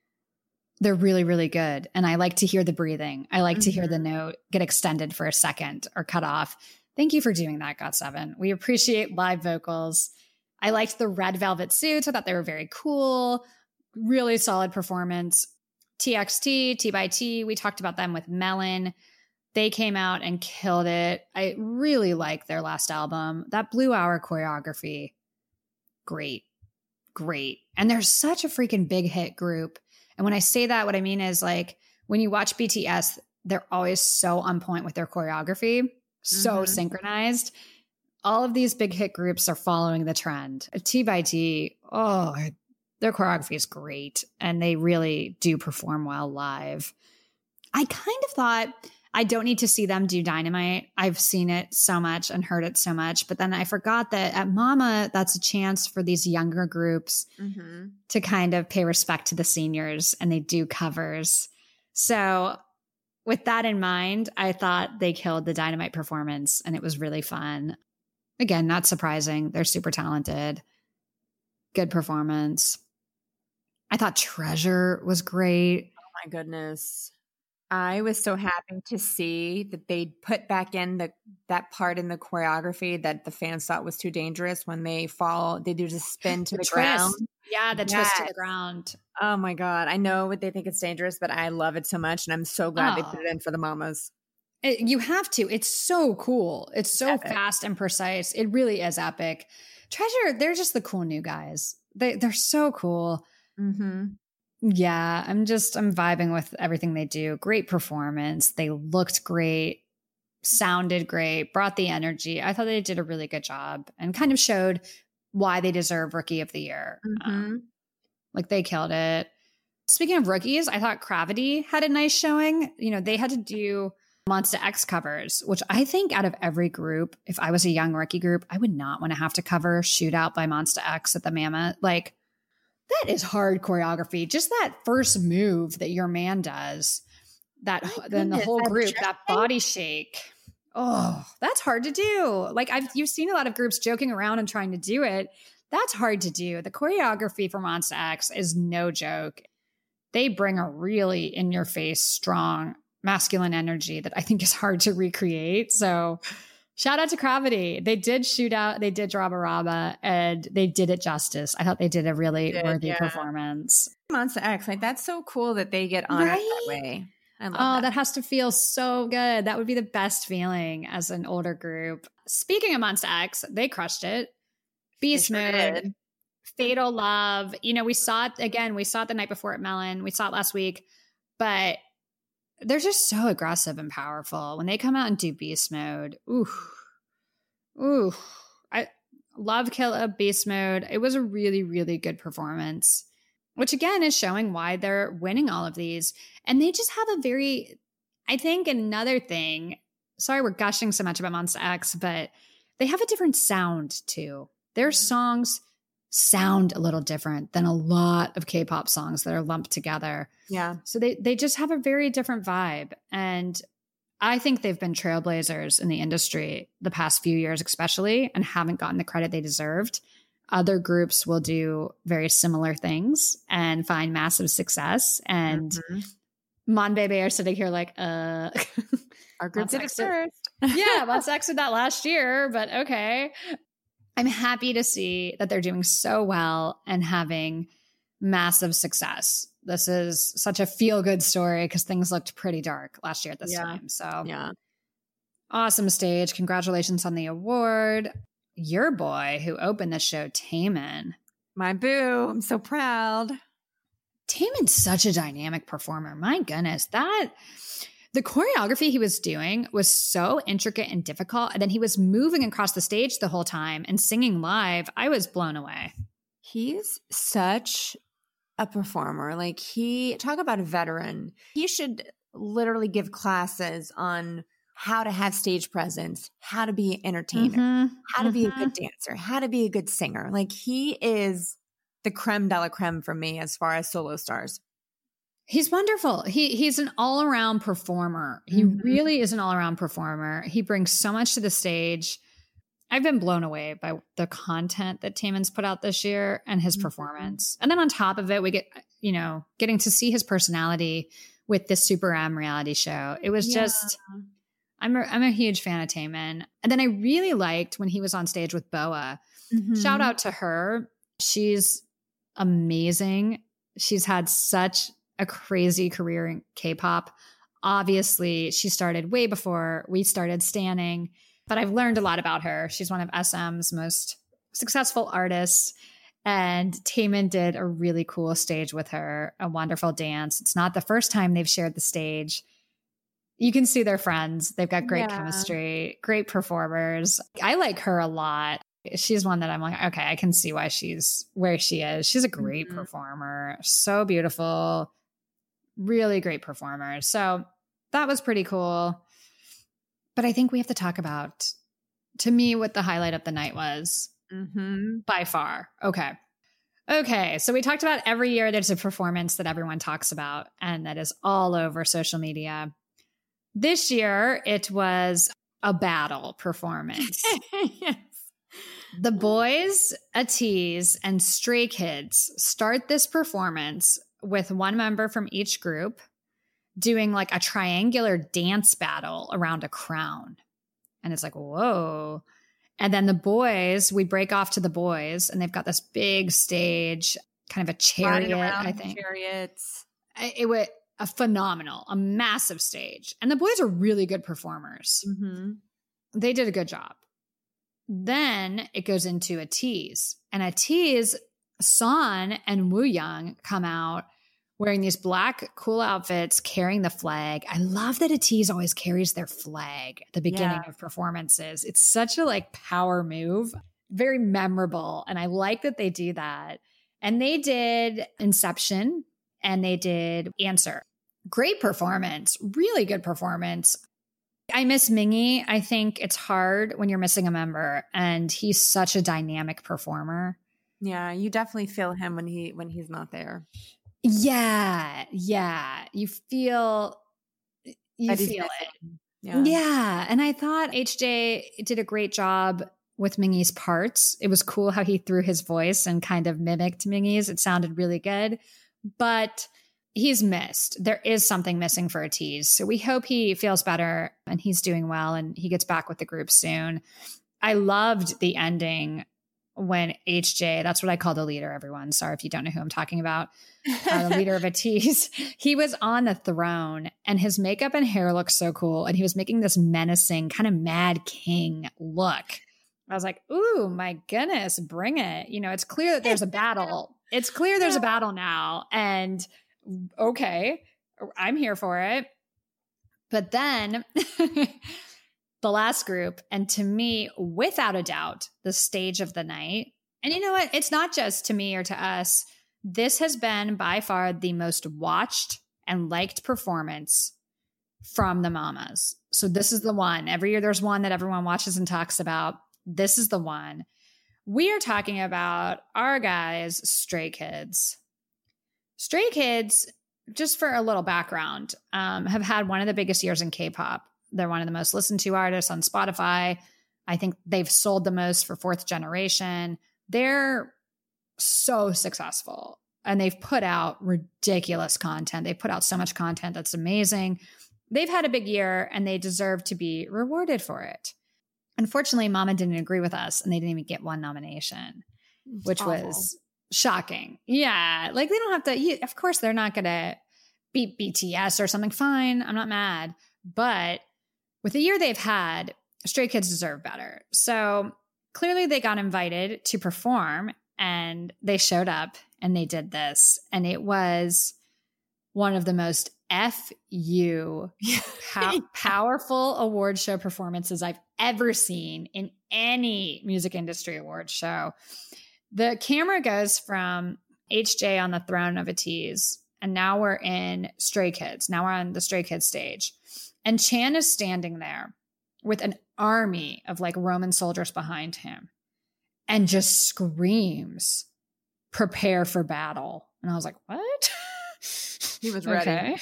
They're really, really good. And I like to hear the breathing. I like to hear the mm-hmm. note get extended for a second or cut off. Thank you for doing that, GOT7. We appreciate live vocals. I liked the red velvet suits. I thought they were very cool. Really solid performance. TXT, T by T, we talked about them with Melon. They came out and killed it. I really like their last album. That Blue Hour choreography, great, great. And they're such a freaking big hit group. And when I say that, what I mean is like when you watch BTS, they're always so on point with their choreography, so Mhm. synchronized. All of these big hit groups are following the trend. T by T, oh, their choreography is great and they really do perform well live. I kind of thought I don't need to see them do Dynamite. I've seen it so much and heard it so much, but then I forgot that at Mama, that's a chance for these younger groups Mm-hmm. to kind of pay respect to the seniors and they do covers. So, with that in mind, I thought they killed the Dynamite performance and it was really fun. Again, not surprising. They're super talented. Good performance. I thought Treasure was great. Oh my goodness. I was so happy to see that they put back in the that part in the choreography that the fans thought was too dangerous when they fall, they do just spin to the, twist. ground. Yeah, the twist to the ground. Oh my god. I know what they think it's dangerous, but I love it so much and I'm so glad they Oh. put it in for the mamas. It- you have to. It's so cool. It's so Epic. fast and precise. It really is epic. Treasure, they're just the cool new guys. They they're so cool. Mm-hmm. Yeah, I'm just I'm vibing with everything they do. Great performance. They looked great, sounded great, brought the energy. I thought they did a really good job and kind of showed why they deserve rookie of the year. Mm-hmm. Um, like they killed it. Speaking of rookies, I thought Cravity had a nice showing. You know, they had to do Monsta X covers, which I think out of every group, if I was a young rookie group, I would not want to have to cover Shootout by Monsta X at the Mammoth. Like, that is hard choreography. Just that first move that your man does, that My then the whole group, that body shake. Oh, that's hard to do. Like I've you've seen a lot of groups joking around and trying to do it. That's hard to do. The choreography for Monsta X is no joke. They bring a really in your face, strong masculine energy that I think is hard to recreate. So shout out to Cravity. They did shoot out, they did Rabba Rabba, and they did it justice. I thought they did a really Did, worthy yeah. performance. Monsta X, like that's so cool that they get honored that way. I love Oh, that. that has to feel so good. That would be the best feeling as an older group. Speaking of Monsta X, they crushed it. Beast sure Mode, did. Fatal Love. You know, we saw it again. We saw it the night before at Melon. We saw it last week, but they're just so aggressive and powerful when they come out and do Beast Mode. Ooh, ooh. I love Killa Beast Mode. It was a really, really good performance, which again is showing why they're winning all of these. And they just have a very, I think another thing. Sorry, we're gushing so much about Monsta X, but they have a different sound too. Their mm-hmm. songs sound a little different than a lot of K-pop songs that are lumped together. yeah. So they they just have a very different vibe and I think they've been trailblazers in the industry the past few years especially and haven't gotten the credit they deserved. Other groups will do very similar things and find massive success and Mhm. Monbebe are sitting here like uh *laughs* Our group did it first. yeah, well, sex did that last year, but okay. I'm happy to see that they're doing so well and having massive success. This is such a feel good story because things looked pretty dark last year at this Yeah. time. So, yeah. awesome stage. Congratulations on the award. Your boy who opened the show, Taemin. My boo. I'm so proud. Taemin's such a dynamic performer. My goodness, that the choreography he was doing was so intricate and difficult. And then he was moving across the stage the whole time and singing live. I was blown away. He's such a performer. Like he talk about a veteran. He should literally give classes on how to have stage presence, how to be an entertainer, Mhm, how to be a mhm. good dancer, how to be a good singer. Like he is the creme de la creme for me as far as solo stars. He's wonderful. He he's an all around performer. He Mhm. really is an all around performer. He brings so much to the stage. I've been blown away by the content that Taemin's put out this year and his Mhm. performance. And then on top of it, we get you know getting to see his personality with this SuperM reality show. It was Yeah. just. I'm a, I'm a huge fan of Taemin. And then I really liked when he was on stage with BoA. Mm-hmm. Shout out to her. She's amazing. She's had such a crazy career in K-pop. Obviously, she started way before we started standing, but I've learned a lot about her. She's one of SM's most successful artists. And Taemin did a really cool stage with her, a wonderful dance. It's not the first time they've shared the stage. You can see they're friends. They've got great Yeah. chemistry, great performers. I like her a lot she's one that I'm like, okay, I can see why she's where she is. She's a great Mhm. performer, so beautiful, really great performers. So that was pretty cool. But I think we have to talk about, to me, what the highlight of the night was Mm-hmm. by far. Okay. Okay. So we talked about every year there's a performance that everyone talks about and that is all over social media. This year it was a battle performance. *laughs* yes. The boys, Ateez, and Stray Kids start this performance with one member from each group doing like a triangular dance battle around a crown. And it's like, whoa. And then the boys, we break off to the boys, and they've got this big stage, kind of a chariot, I think. Chariots. It was a phenomenal, a massive stage. And the boys are really good performers Mm-hmm. they did a good job. Then it goes into Ateez, and Ateez. San and Wooyoung come out wearing these black cool outfits, carrying the flag. I love that Ateez always carries their flag at the beginning Yeah. of performances. It's such a like power move, very memorable, and I like that they do that. And they did Inception, and they did Answer. Great performance, really good performance. I miss Mingi. I think it's hard when you're missing a member, and he's such a dynamic performer. Yeah, you definitely feel him when he when he's not there. Yeah, yeah. You feel you feel it. Yeah. And I thought HJ did a great job with Mingi's parts. It was cool how he threw his voice and kind of mimicked Mingi's. It sounded really good. But he's missed. There is something missing for Ateez. So we hope he feels better and he's doing well and he gets back with the group soon. I loved the ending when HJ, that's what I call the leader, everyone. Sorry if you don't know who I'm talking about uh, the leader of *laughs* Ateez, *laughs* he was on the throne and his makeup and hair looked so cool. And he was making this menacing, kind of mad king look. I was like, ooh, my goodness, bring it. You know, it's clear that there's a battle. *laughs* It's clear there's a battle now. And okay, I'm here for it. But then the last group, and to me, without a doubt, the stage of the night. And you know what? It's not just to me or to us this has been by far the most watched and liked performance from the mamas. So this is the one. Every year there's one that everyone watches and talks about. This is the one. We are talking about our guys, Stray Kids. Stray Kids, just for a little background, um, have had one of the biggest years in K-pop. They're one of the most listened to artists on Spotify. I think they've sold the most for fourth generation. They're so successful and they've put out ridiculous content. They put out so much content that's amazing. They've had a big year and they deserve to be rewarded for it. Unfortunately, Mama didn't agree with us and they didn't even get one nomination, which Awful. was shocking. Yeah, like they don't have to, you, of course, they're not going to beat BTS or something. Fine, I'm not mad. But with the year they've had, Stray Kids deserve better. So clearly they got invited to perform and they showed up and they did this. And it was one of the most fu *laughs* pow- powerful award show performances i've ever seen in any music industry award show. The camera goes from hj on the throne of Ateez and now we're in stray kids. Now we're on the stray kids stage and chan is standing there with an army of like roman soldiers behind him and just screams, prepare for battle. And I was like, what? *laughs* He was ready.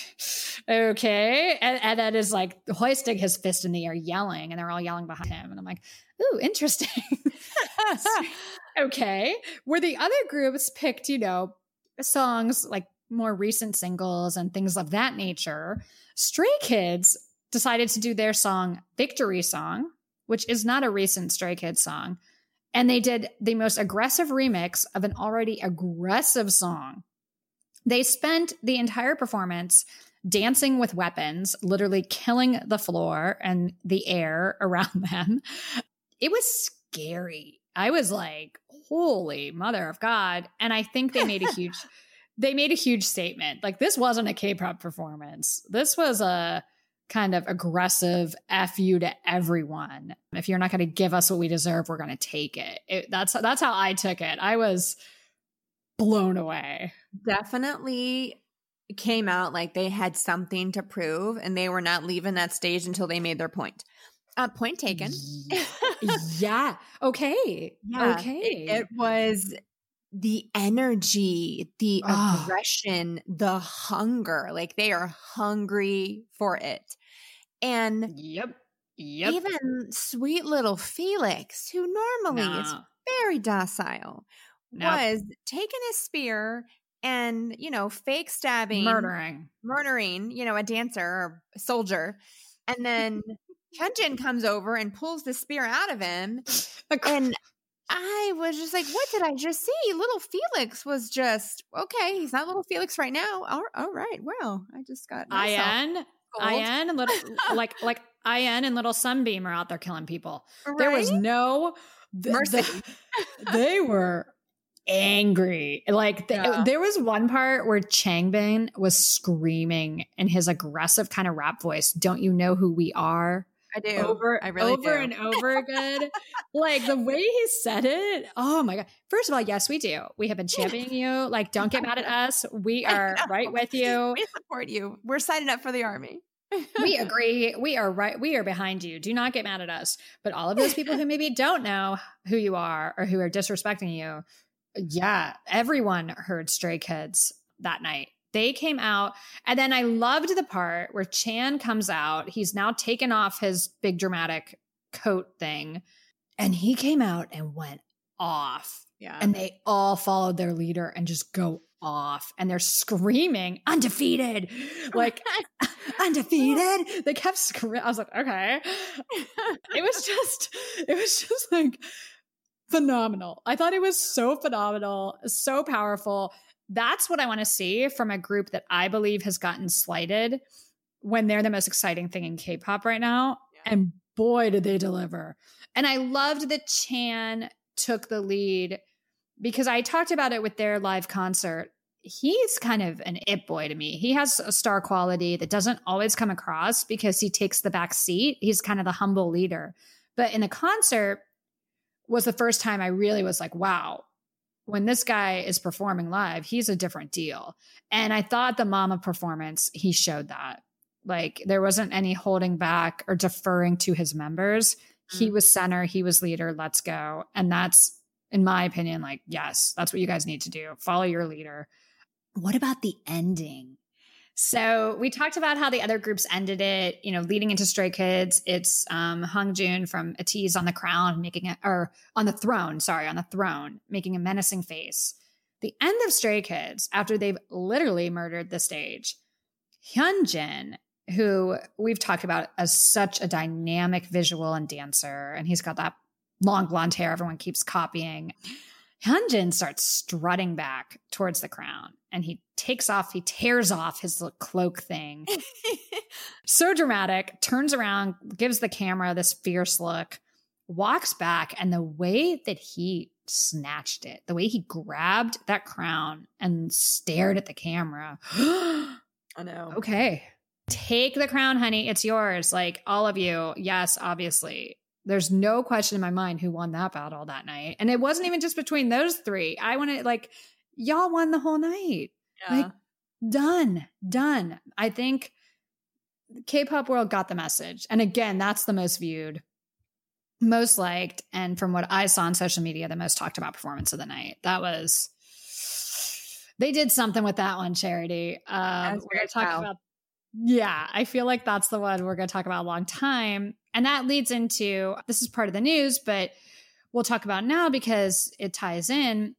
Okay. Okay. And, and then is like hoisting his fist in the air, yelling, and they're all yelling behind him. And I'm like, ooh, interesting. *laughs* okay. Where the other groups picked, you know, songs like more recent singles and things of that nature, Stray Kids decided to do their song Victory Song, which is not a recent Stray Kids song. And they did the most aggressive remix of an already aggressive song. They spent the entire performance dancing with weapons, literally killing the floor and the air *laughs* around them. It was scary. I was like, holy mother of God. And I think they made a huge *laughs* they made a huge statement. Like this wasn't a K-pop performance. This was a kind of aggressive F you to everyone. If you're not going to give us what we deserve, we're going to take it. it. That's that's how I took it. I was blown away. Definitely came out like they had something to prove and they were not leaving that stage until they made their point. Uh, point taken. *laughs* yeah. Okay. Yeah, Okay. It, it was the energy, the Ah. aggression, the hunger. Like they are hungry for it. And Yep. Yep. even sweet little Felix, who normally is very docile, Nope. was taking a spear and, you know, fake stabbing, murdering. murdering, you know, a dancer or a soldier. And then *laughs* Hyunjin comes over and pulls the spear out of him. And I was just like, what did I just see? Little Felix was just, okay, he's not little Felix right now. All, all right. Well, I just got myself IN, cold. And little *laughs* like like IN and little Seungmin are out there killing people. There was no th- Mercy. th- *laughs* they were angry. Like th- Yeah. there was one part where Changbin was screaming in his aggressive kind of rap voice, "Don't you know who we are?" I do. over I really over do. and over again. like the way he said it. Oh my god. First of all, yes, we do. We have been championing you. Like, don't get mad at us. We are right with *laughs* you. We support you. We're signing up for the army. we *laughs* agree. We are right. We are behind you. Do not get mad at us. But all of those people who maybe don't know who you are or who are disrespecting you, yeah, everyone heard Stray Kids that night. They came out, and then I loved the part where Chan comes out. He's now taken off his big dramatic coat thing, and he came out and went off. Yeah. and they all followed their leader and just go off. And they're screaming undefeated! Like *laughs* *laughs* undefeated! They kept screaming i was like okay. It was *laughs* just it was just like phenomenal. I thought it was so phenomenal so powerful that's what i want to see from a group that i believe has gotten slighted when they're the most exciting thing in k-pop right now and boy did they deliver and i loved that chan took the lead because I talked about it with their live concert. He's kind of an it boy to me. He has a star quality that doesn't always come across because he takes the back seat. He's kind of the humble leader. But in the concert was the first time I really was like, wow, when this guy is performing live, he's a different deal. And I thought the mama performance, he showed that. Like there wasn't any holding back or deferring to his members. He mm. was center, he was leader, let's go. And that's in my opinion, like, yes, that's what you guys need to do. Follow your leader. What about the ending? So we talked about how the other groups ended it, you know, leading into Stray Kids. It's um Hongjoong from Ateez on the Crown making it or on the throne, sorry, on the throne, making a menacing face. The end of Stray Kids, after they've literally murdered the stage, Hyunjin, who we've talked about as such a dynamic visual and dancer, and he's got that long blonde hair everyone keeps copying. Hyunjin starts strutting back towards the crown and he takes off, he tears off his cloak thing. *laughs* so dramatic, turns around, gives the camera this fierce look, walks back, and the way that he snatched it, the way he grabbed that crown and stared at the camera. *gasps* I know. okay, take the crown, honey. It's yours. Like all of you. Yes, obviously. There's no question in my mind who won that battle that night. And it wasn't even just between those three. I want to like, y'all won the whole night. Like, done, done. I think K-pop world got the message. And again, that's the most viewed, most liked, and from what I saw on social media, the most talked about performance of the night. That was They did something with that one, Charity. Um, we're to talk about. Yeah, I feel like that's the one we're going to talk about a long time. And that leads into this is part of the news, but we'll talk about now because it ties in.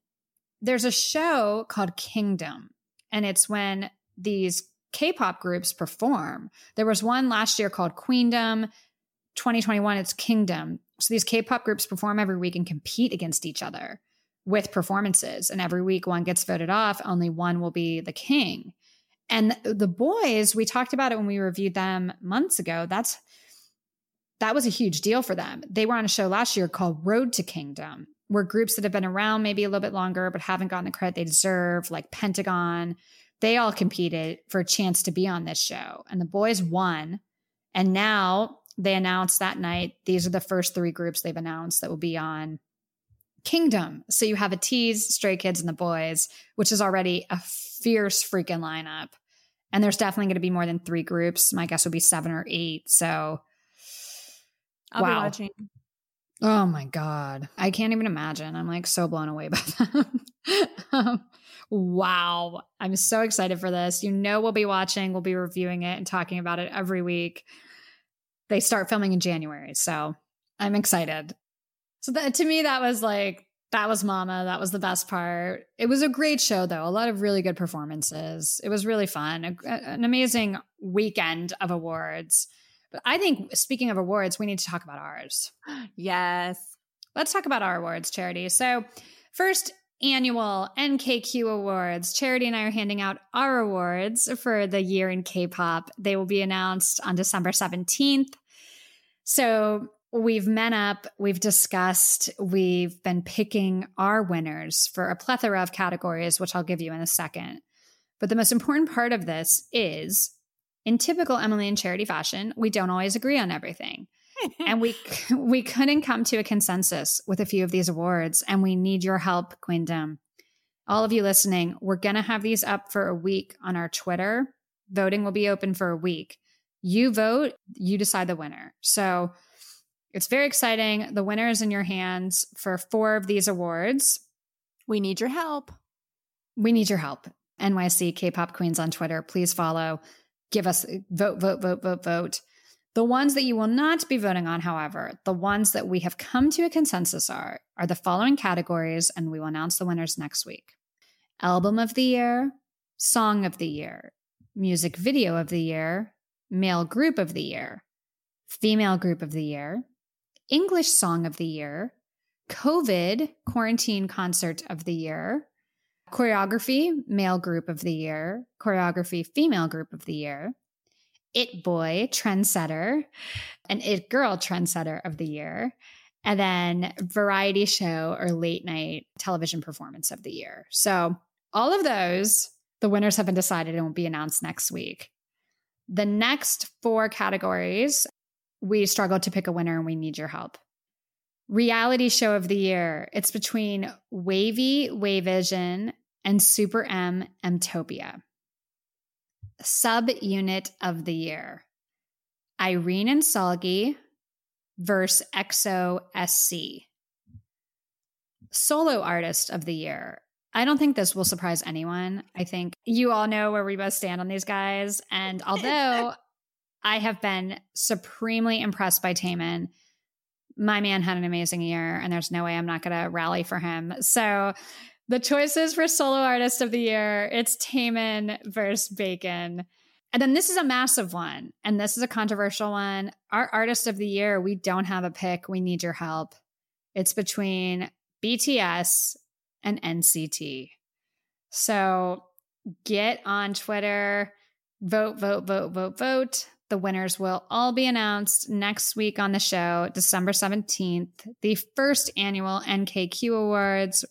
There's a show called Kingdom, and it's when these K pop groups perform. There was one last year called Queendom. 2021, it's Kingdom. So these K pop groups perform every week and compete against each other with performances. And every week one gets voted off, only one will be the king. And the boys, we talked about it when we reviewed them months ago. That's that was a huge deal for them. They were on a show last year called Road to Kingdom, where groups that have been around maybe a little bit longer but haven't gotten the credit they deserve, like Pentagon, they all competed for a chance to be on this show. And the boys won. And now they announced that night, these are the first three groups they've announced that will be on Kingdom. So you have Ateez, Stray Kids, and the boys, which is already a fierce freaking lineup. And there's definitely going to be more than three groups. My guess would be seven or eight. So, I'll be Wow. watching. Oh my God. I can't even imagine. I'm like so blown away *laughs* by them. wow. I'm so excited for this. You know, we'll be watching, we'll be reviewing it and talking about it every week. They start filming in January. So I'm excited. So that, to me, that was like, that was Mama. That was the best part. It was a great show, though. A lot of really good performances. It was really fun. A- an amazing weekend of awards. But I think, speaking of awards, we need to talk about ours. Yes. Let's talk about our awards, Charity. So, first annual NKQ Awards. Charity and I are handing out our awards for the year in K pop. They will be announced on December 17th. So, we've met up, we've discussed, we've been picking our winners for a plethora of categories, which I'll give you in a second. But the most important part of this is in typical Emily and Charity fashion, we don't always agree on everything *laughs* and we we couldn't come to a consensus with a few of these awards and we need your help queendom all of you listening we're going to have these up for a week on our twitter voting will be open for a week you vote you decide the winner so it's very exciting the winner is in your hands for four of these awards We need your help. we need your help. NYC K-pop Queens on Twitter. Please follow. Give us vote, vote, vote, vote, vote. The ones that you will not be voting on, however, the ones that we have come to a consensus are are the following categories, and we will announce the winners next week: Album of the Year, Song of the Year, Music Video of the Year, Male Group of the Year, Female Group of the Year, English Song of the Year, COVID Quarantine Concert of the Year, Choreography, male group of the year. Choreography, female group of the year. It boy, trendsetter. And it girl, trendsetter of the year. And then variety show or late night television performance of the year. So all of those, the winners have been decided and will be announced next week. The next four categories, we struggled to pick a winner and we need your help reality show of the year. It's between WayV, WayVision, and SuperM, Mtopia. Sub unit of the year. Irene and Seulgi versus EXO SC. Solo artist of the year. I don't think this will surprise anyone. I think you all know where we both stand on these guys. And *laughs* although I have been supremely impressed by Taemin, my man had an amazing year, and there's no way I'm not going to rally for him. So, the choices for solo artist of the year it's Taemin versus Baekhyun. And then this is a massive one, and this is a controversial one. Our artist of the year, we don't have a pick. We need your help. It's between BTS and NCT. So get on Twitter, vote, vote, vote, vote, vote. The winners will all be announced next week on the show, December 17th, the first annual NKQ Awards.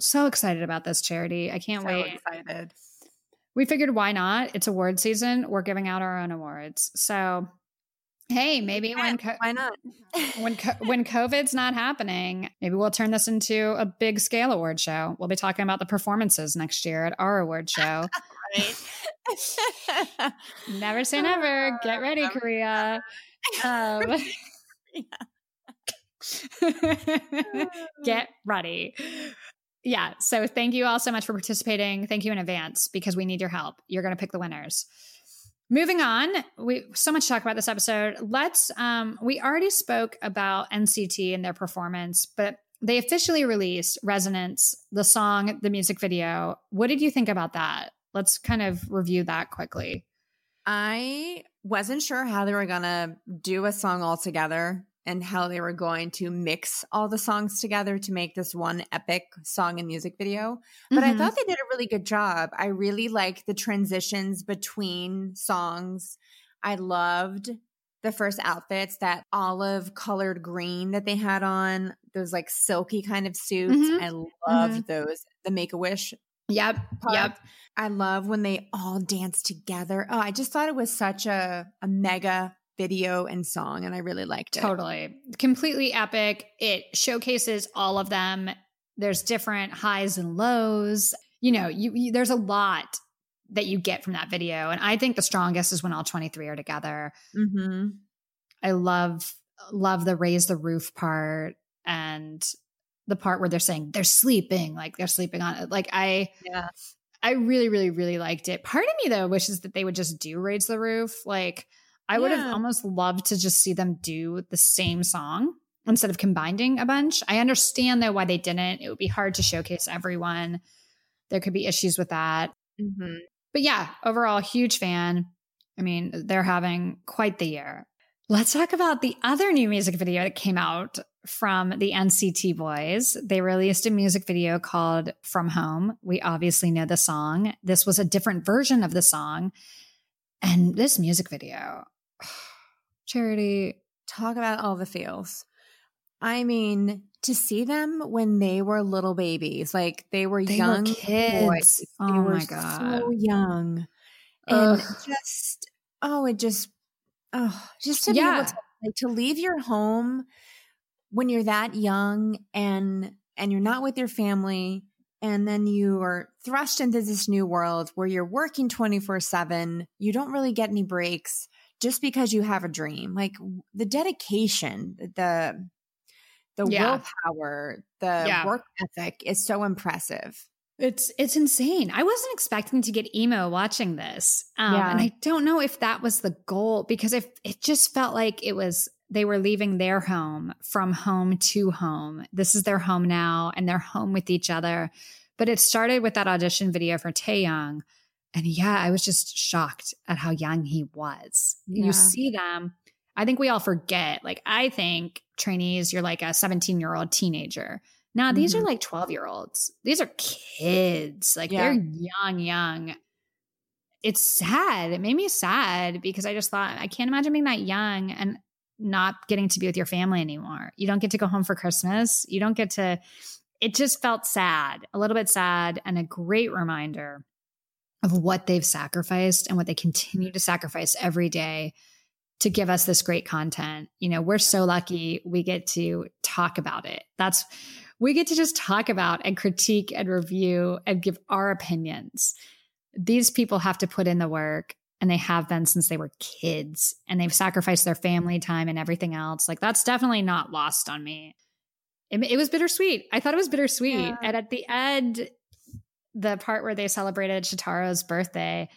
So excited about this charity. I can't so wait. excited. We figured why not? It's award season. We're giving out our own awards. So, hey, maybe when co- Why not? when co- when COVID's not happening, maybe we'll turn this into a big scale award show. We'll be talking about the performances next year at our award show. *laughs* *laughs* Never *laughs* say never. Get ready, Korea. Um, *laughs* Get ready. yeah. So thank you all so much for participating. Thank you in advance because we need your help. You're going to pick the winners. Moving on, we so much to talk about this episode. Let's um we already spoke about NCT and their performance, but they officially released Resonance, the song, the music video. What did you think about that? Let's kind of review that quickly. I wasn't sure how they were going to do a song all together and how they were going to mix all the songs together to make this one epic song and music video. But I Mhm. thought they did a really good job. I really liked the transitions between songs. I loved the first outfits, that olive colored green that they had on, those like silky kind of suits. Mhm. I loved those. The Make a Wish Yep. part. Yep. I love when they all dance together. Oh, I just thought it was such a, a mega video and song, and I really liked it. Totally. Completely epic. It showcases all of them. There's different highs and lows. You know, you, you there's a lot that you get from that video. And I think the strongest is when all 23 are together. Mm-hmm. I love love the raise the roof part and the part where they're saying they're sleeping, like they're sleeping on it. Like I Yeah. I really, really, really liked it. Part of me though wishes that they would just do raise the roof. Like I would have almost loved to just see them do the same song instead of combining a bunch. I understand though why they didn't. It would be hard to showcase everyone. There could be issues with that. Mm-hmm. But yeah, overall, huge fan. I mean, they're having quite the year. Let's talk about the other new music video that came out from the NCT boys. They released a music video called From Home. We obviously know the song. This was a different version of the song. And this music video, *sighs* Charity, Talk about all the feels. I mean, to see them when they were little babies, like they were They were young kids. boys. They Oh were my God. so young, and Ugh. just oh, it just oh, just to be able to like to leave your home when you're that young and and you're not with your family and then you are thrust into this new world where you're working 24/7 you don't really get any breaks just because you have a dream like the dedication the the Yeah. willpower the Yeah. work ethic is so impressive It's it's insane. I wasn't expecting to get emo watching this, um, Yeah. and I don't know if that was the goal because if it just felt like it was they were leaving their home from home to home. This is their home now, and they're home with each other. But it started with that audition video for Taeyong, and yeah, I was just shocked at how young he was. Yeah. You see them. I think we all forget. Like I think trainees, you're like a 17 year old teenager. Now these Mhm. are like 12 year olds. These are kids. Like Yeah. they're young, young. It's sad. It made me sad because I just thought I can't imagine being that young and not getting to be with your family anymore. You don't get to go home for Christmas. You don't get to it just felt sad, a little bit sad and a great reminder of what they've sacrificed and what they continue to sacrifice every day to give us this great content. You know, we're so lucky we get to talk about it. That's we get to just talk about and critique and review and give our opinions. These people have to put in the work and they have been since they were kids and they've sacrificed their family time and everything else. Like that's definitely not lost on me. It, it was bittersweet. I thought it was bittersweet. Yeah. And at the end, the part where they celebrated Shotaro's birthday,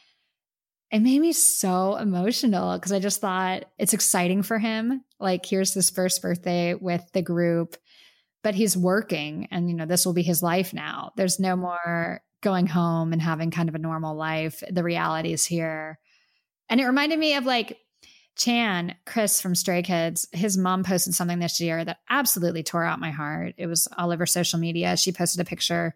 it made me so emotional because I just thought it's exciting for him. Like, here's his first birthday with the group, but he's working and, you know, this will be his life now. There's no more going home and having kind of a normal life. The reality is here. And it reminded me of like Chan, Chris from Stray Kids. His mom posted something this year that absolutely tore out my heart. It was all over social media. She posted a picture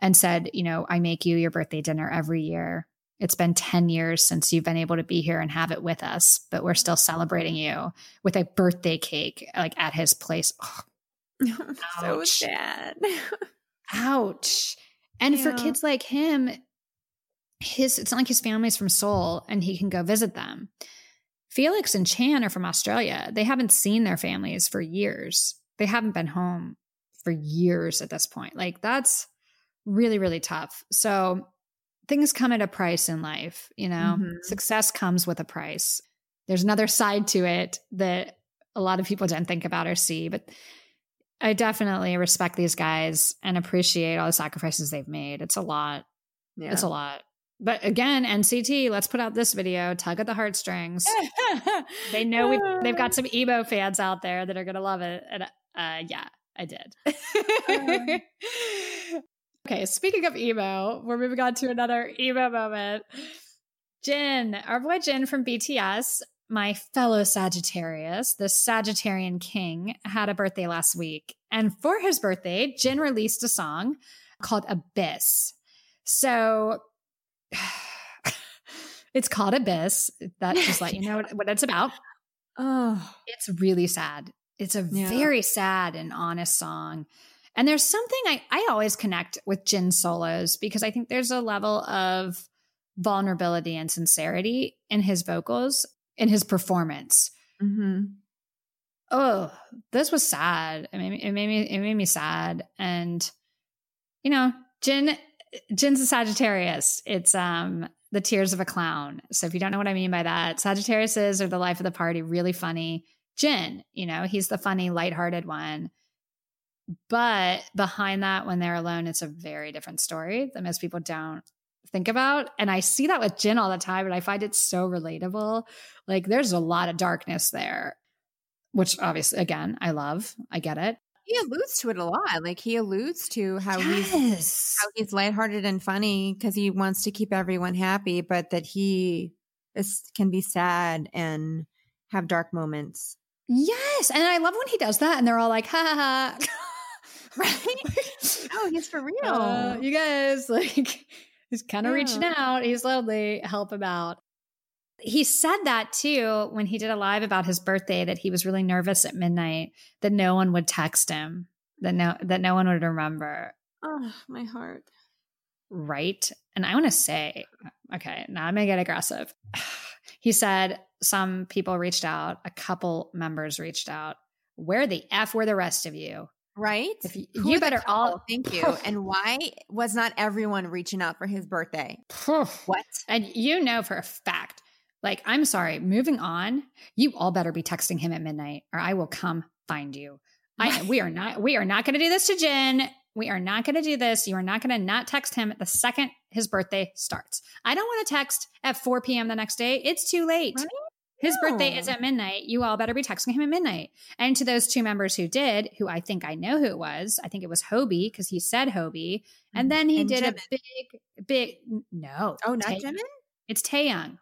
and said, You know, I make you your birthday dinner every year. It's been 10 years since you've been able to be here and have it with us, but we're still celebrating you with a birthday cake like at his place. Ugh, *laughs* so Ouch. sad. *laughs* ouch. And for kids like him, his it's not like his family's from Seoul and he can go visit them. Felix and Chan are from Australia. They haven't seen their families for years. They haven't been home for years at this point. Like that's really, really tough. So things come at a price in life, you know. Mhm. Success comes with a price. There's another side to it that a lot of people don't think about or see, but I definitely respect these guys and appreciate all the sacrifices they've made. It's a lot. Yeah. It's a lot. But again, NCT, let's put out this video, tug at the heartstrings. *laughs* they know we they've got some *laughs* emo fans out there that are gonna love it. And uh yeah, I did. *laughs* okay, speaking of emo, we're moving on to another emo moment. Jin, our boy Jin from BTS, my fellow Sagittarius, the Sagittarian King, had a birthday last week. And for his birthday, Jin released a song called Abyss. So *sighs* it's called Abyss. That just let you know what, what it's about. *laughs* oh, It's really sad. It's a Yeah. very sad and honest song. And there's something I, I always connect with Jin solos because I think there's a level of vulnerability and sincerity in his vocals, in his performance. hmm Oh, this was sad. It made me, it made me, it made me sad. And, you know, Jin, Jin's a Sagittarius. It's, um, the tears of a clown. So if you don't know what I mean by that, Sagittariuses are the life of the party, really funny. Jin, you know, he's the funny, lighthearted one. But behind that, when they're alone, it's a very different story that most people don't think about. And I see that with Jin all the time, and I find it so relatable. Like there's a lot of darkness there, which obviously, again, I love. I get it. He alludes to it a lot. Like he alludes to how he's how he's lighthearted and funny because he wants to keep everyone happy, but that he is, can be sad and have dark moments. Yes. And I love when he does that and they're all like, ha ha ha. *laughs* Right? *laughs* Oh, he's for real. Uh, you guys, *laughs* like, he's kind of Yeah. reaching out. He's lonely. Help him out. He said that too when he did a live about his birthday that he was really nervous at midnight that no one would text him, that no that no one would remember. oh, my heart. right? And I want to say, okay, now I'm going to get aggressive. *sighs* He said some people reached out, a couple members reached out. Where the F were the rest of you? Right? If you, you better all. Thank you. And why was not everyone reaching out for his birthday? What? And you know for a fact, like, I'm sorry, moving on, you all better be texting him at midnight or I will come find you. I we are not we are not going to do this to Jin. We are not going to do this. You are not going to not text him the second his birthday starts. I don't want to text at 4 p.m. the next day. It's too late. Right? His birthday is oh. at midnight. You all better be texting him at midnight. And to those two members who did, who I think I know who it was, I think it was Hobi because he said Hobi. And mm. then he And did Jimin. a big, big, no. Oh, not Tae- Jimin? It's Taehyung.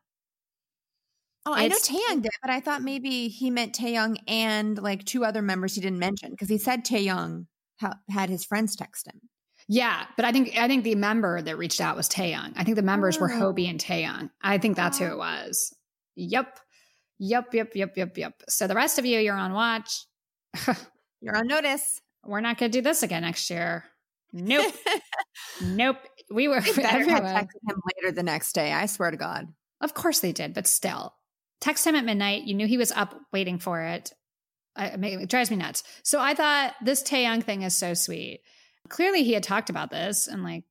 Oh, I know It's- Taehyung did, but I thought maybe he meant Taehyung and like two other members he didn't mention because he said Taehyung ha- had his friends text him. Yeah, but I think I think the member that reached out was Taehyung. I think the members were Oh. Hobi and Taehyung. I think that's who oh. it was. Yep. Yep, yep, yep, yep, yep. So the rest of you, you're on watch. *laughs* You're on notice. We're not going to do this again next year. Nope. *laughs* nope. We were They *laughs* better him later the next day. I swear to God. Of course they did, but still. Text him at midnight. You knew he was up waiting for it. I, it drives me nuts. So I thought this Taehyung thing is so sweet. Clearly, he had talked about this and like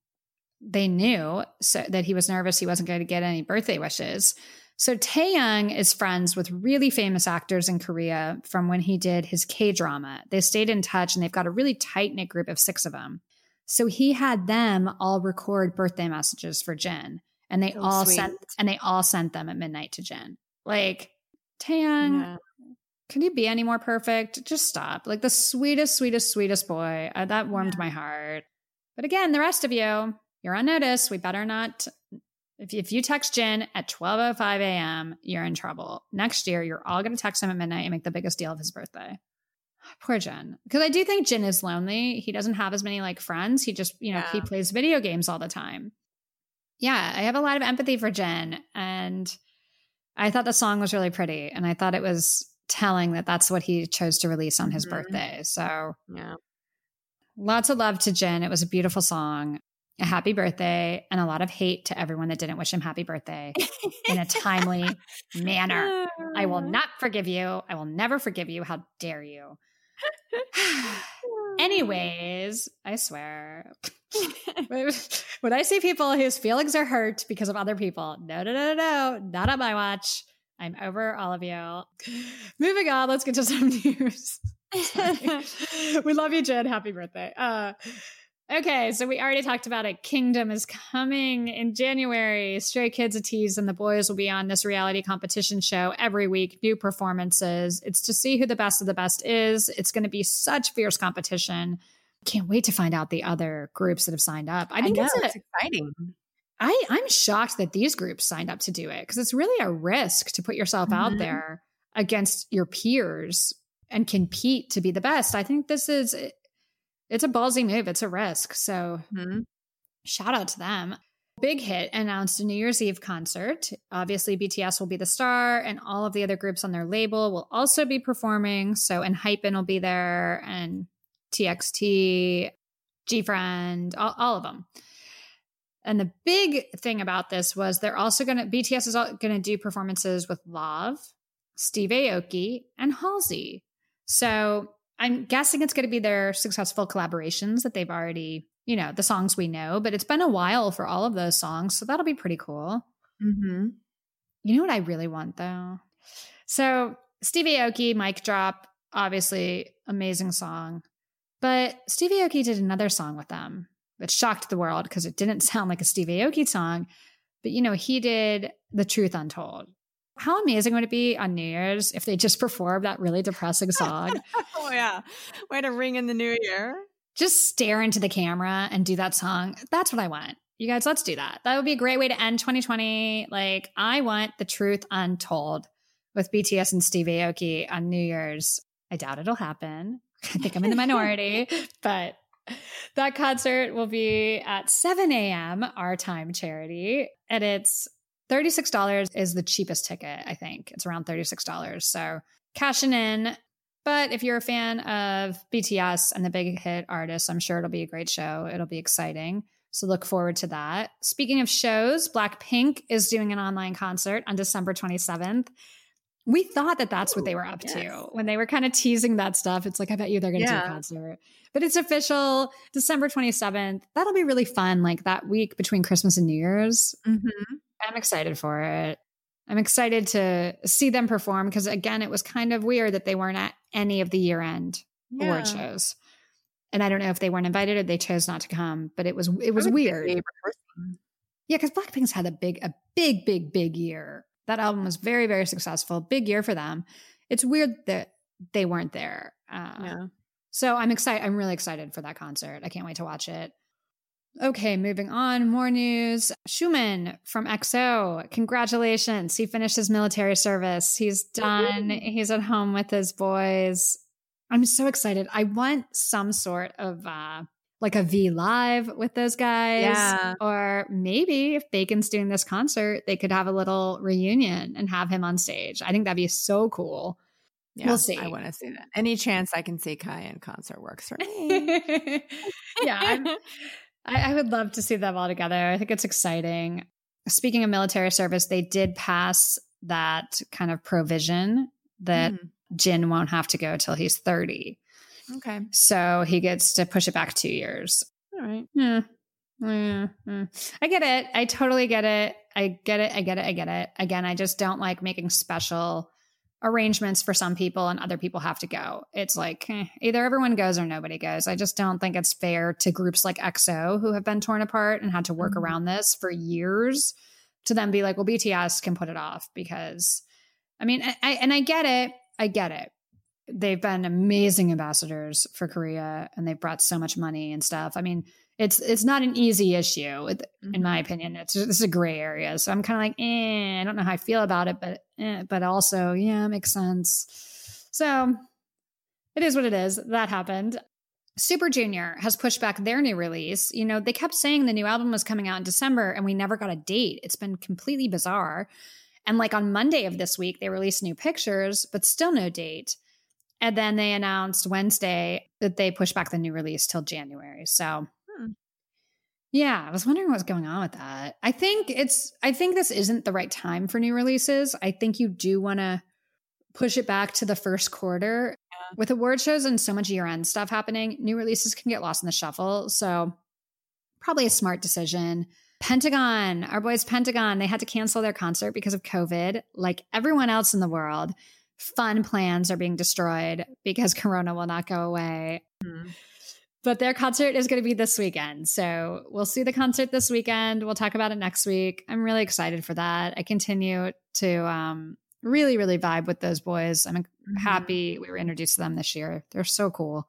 they knew so that he was nervous he wasn't going to get any birthday wishes. So Taehyung is friends with really famous actors in Korea from when he did his K drama. They stayed in touch and they've got a really tight knit group of six of them. So he had them all record birthday messages for Jin, and they So all sweet. sent and they all sent them at midnight to Jin. Like Taehyung, Yeah. can you be any more perfect? Just stop. Like the sweetest, sweetest, sweetest boy. Uh, that warmed Yeah. my heart. But again, the rest of you, you're on notice. We better not. If, if you text Jin at 12.05 a.m., you're in trouble. Next year, you're all going to text him at midnight and make the biggest deal of his birthday. *sighs* Poor Jin. Because I do think Jin is lonely. He doesn't have as many like friends. He just, you know, he plays video games all the time. Yeah, I have a lot of empathy for Jin. And I thought the song was really pretty. And I thought it was telling that that's what he chose to release on his Mhm. birthday. So Yeah. lots of love to Jin. It was a beautiful song. A happy birthday and a lot of hate to everyone that didn't wish him happy birthday in a timely manner. I will *laughs* not forgive you. I will never forgive you. How dare you? *sighs* Anyways, I swear. *laughs* when I see people whose feelings are hurt because of other people, no, no, no, no, no, not on my watch. I'm over all of you. *sighs* Moving on, let's get to some *laughs* news. we love you, Jin. Happy birthday. Uh, okay, so we already talked about it. Kingdom is coming in January. Stray Kids Ateez, and the boys will be on this reality competition show every week. New performances. It's to see who the best of the best is. It's going to be such fierce competition. Can't wait to find out the other groups that have signed up. I think know, it's, a, it's exciting. I, I'm shocked that these groups signed up to do it because it's really a risk to put yourself out Mhm. there against your peers and compete to be the best. I think this is it's a ballsy move. It's a risk. So Mhm. shout out to them. Big Hit announced a New Year's Eve concert. Obviously, BTS will be the star, and all of the other groups on their label will also be performing. So, Enhypen will be there, and TXT, G Friend, all, all of them. And the big thing about this was they're also going to, BTS is going to do performances with Lauv, Steve Aoki, and Halsey. So I'm guessing it's going to be their successful collaborations that they've already, you know, the songs we know, but it's been a while for all of those songs. So that'll be pretty cool. Mm-hmm. You know what I really want though? So Stevie Aoki, Mic Drop, obviously amazing song. But Stevie Aoki did another song with them, that shocked the world because it didn't *laughs* sound like a Stevie Aoki song. But you know, he did The Truth Untold. How amazing would it be on New Year's if they just performed that really depressing song? *laughs* Oh yeah, way to ring in the new year. just stare into the camera and do that song. That's what I want. You guys, let's do that. That would be a great way to end 2020. Like, I want the truth untold with BTS and Steve Aoki on New Year's. I doubt it'll happen. I think I'm in the minority, *laughs* but that concert will be at 7 a.m. our time charity. And it's $36 is the cheapest ticket, I think. It's around $36. So cashing in. But if you're a fan of BTS and the big hit artists, I'm sure it'll be a great show. It'll be exciting. So look forward to that. Speaking of shows, Blackpink is doing an online concert on December 27th. We thought that that's what they were up yes. to when they were kind of teasing that stuff. It's like, I bet you they're going to do a concert. But it's official December 27th. That'll be really fun, like that week between Christmas and New Year's. Mm-hmm. I'm excited for it. I'm excited to see them perform because, again, it was kind of weird that they weren't at any of the year end award shows. And I don't know if they weren't invited or they chose not to come, but it was it was weird. Yeah, because Blackpink's had a big, a big, big, big year. That album was very, very successful. Big year for them. It's weird that they weren't there. Uh, Yeah. So I'm excited. I'm really excited for that concert. I can't wait to watch it. Okay, moving on. More news. Xiumin from EXO. Congratulations. He finished his military service. He's done. He's at home with his boys. I'm so excited. I want some sort of uh like a V live with those guys. Yeah. Or maybe if Bacon's doing this concert, they could have a little reunion and have him on stage. I think that'd be so cool. Yeah, We'll see. I want to see that. Any chance I can see Kai in concert works for me. yeah, I'm, I, I would love to see them all together. I think it's exciting. Speaking of military service, they did pass that kind of provision that Mm, Jin won't have to go till he's 30. okay. So he gets to push it back two years. All right. Yeah. Yeah, yeah. I get it. I totally get it. I get it. I get it. I get it. Again, I just don't like making special arrangements for some people and other people have to go. It's like eh, either everyone goes or nobody goes. I just don't think it's fair to groups like EXO who have been torn apart and had to work Mhm. around this for years to then be like, well, BTS can put it off because, I mean, I, I and I get it. I get it. They've been amazing ambassadors for Korea and they've brought so much money and stuff. I mean, it's it's not an easy issue in Mm-hmm. my opinion. It's this is a gray area, so I'm kind of like, eh, I don't know how I feel about it, but eh, but also, yeah, it makes sense. So it is what it is. That happened. Super Junior has pushed back their new release. You know, they kept saying the new album was coming out in December, and we never got a date. It's been completely bizarre. And like on Monday of this week, they released new pictures, but still no date. And then they announced Wednesday that they pushed back the new release till January. So. Yeah, I was wondering what's going on with that. I think it's I think this isn't the right time for new releases. I think you do want to push it back to the first quarter. With award shows and so much year-end stuff happening, new releases can get lost in the shuffle. So probably a smart decision. Pentagon, our boys Pentagon, they had to cancel their concert because of COVID, like everyone else in the world. fun plans are being destroyed because *laughs* Corona will not go away. Mm-hmm. But their concert is going to be this weekend. So we'll see the concert this weekend. We'll talk about it next week. I'm really excited for that. I continue to um, really, really vibe with those boys. I'm happy we were introduced to them this year. They're so cool.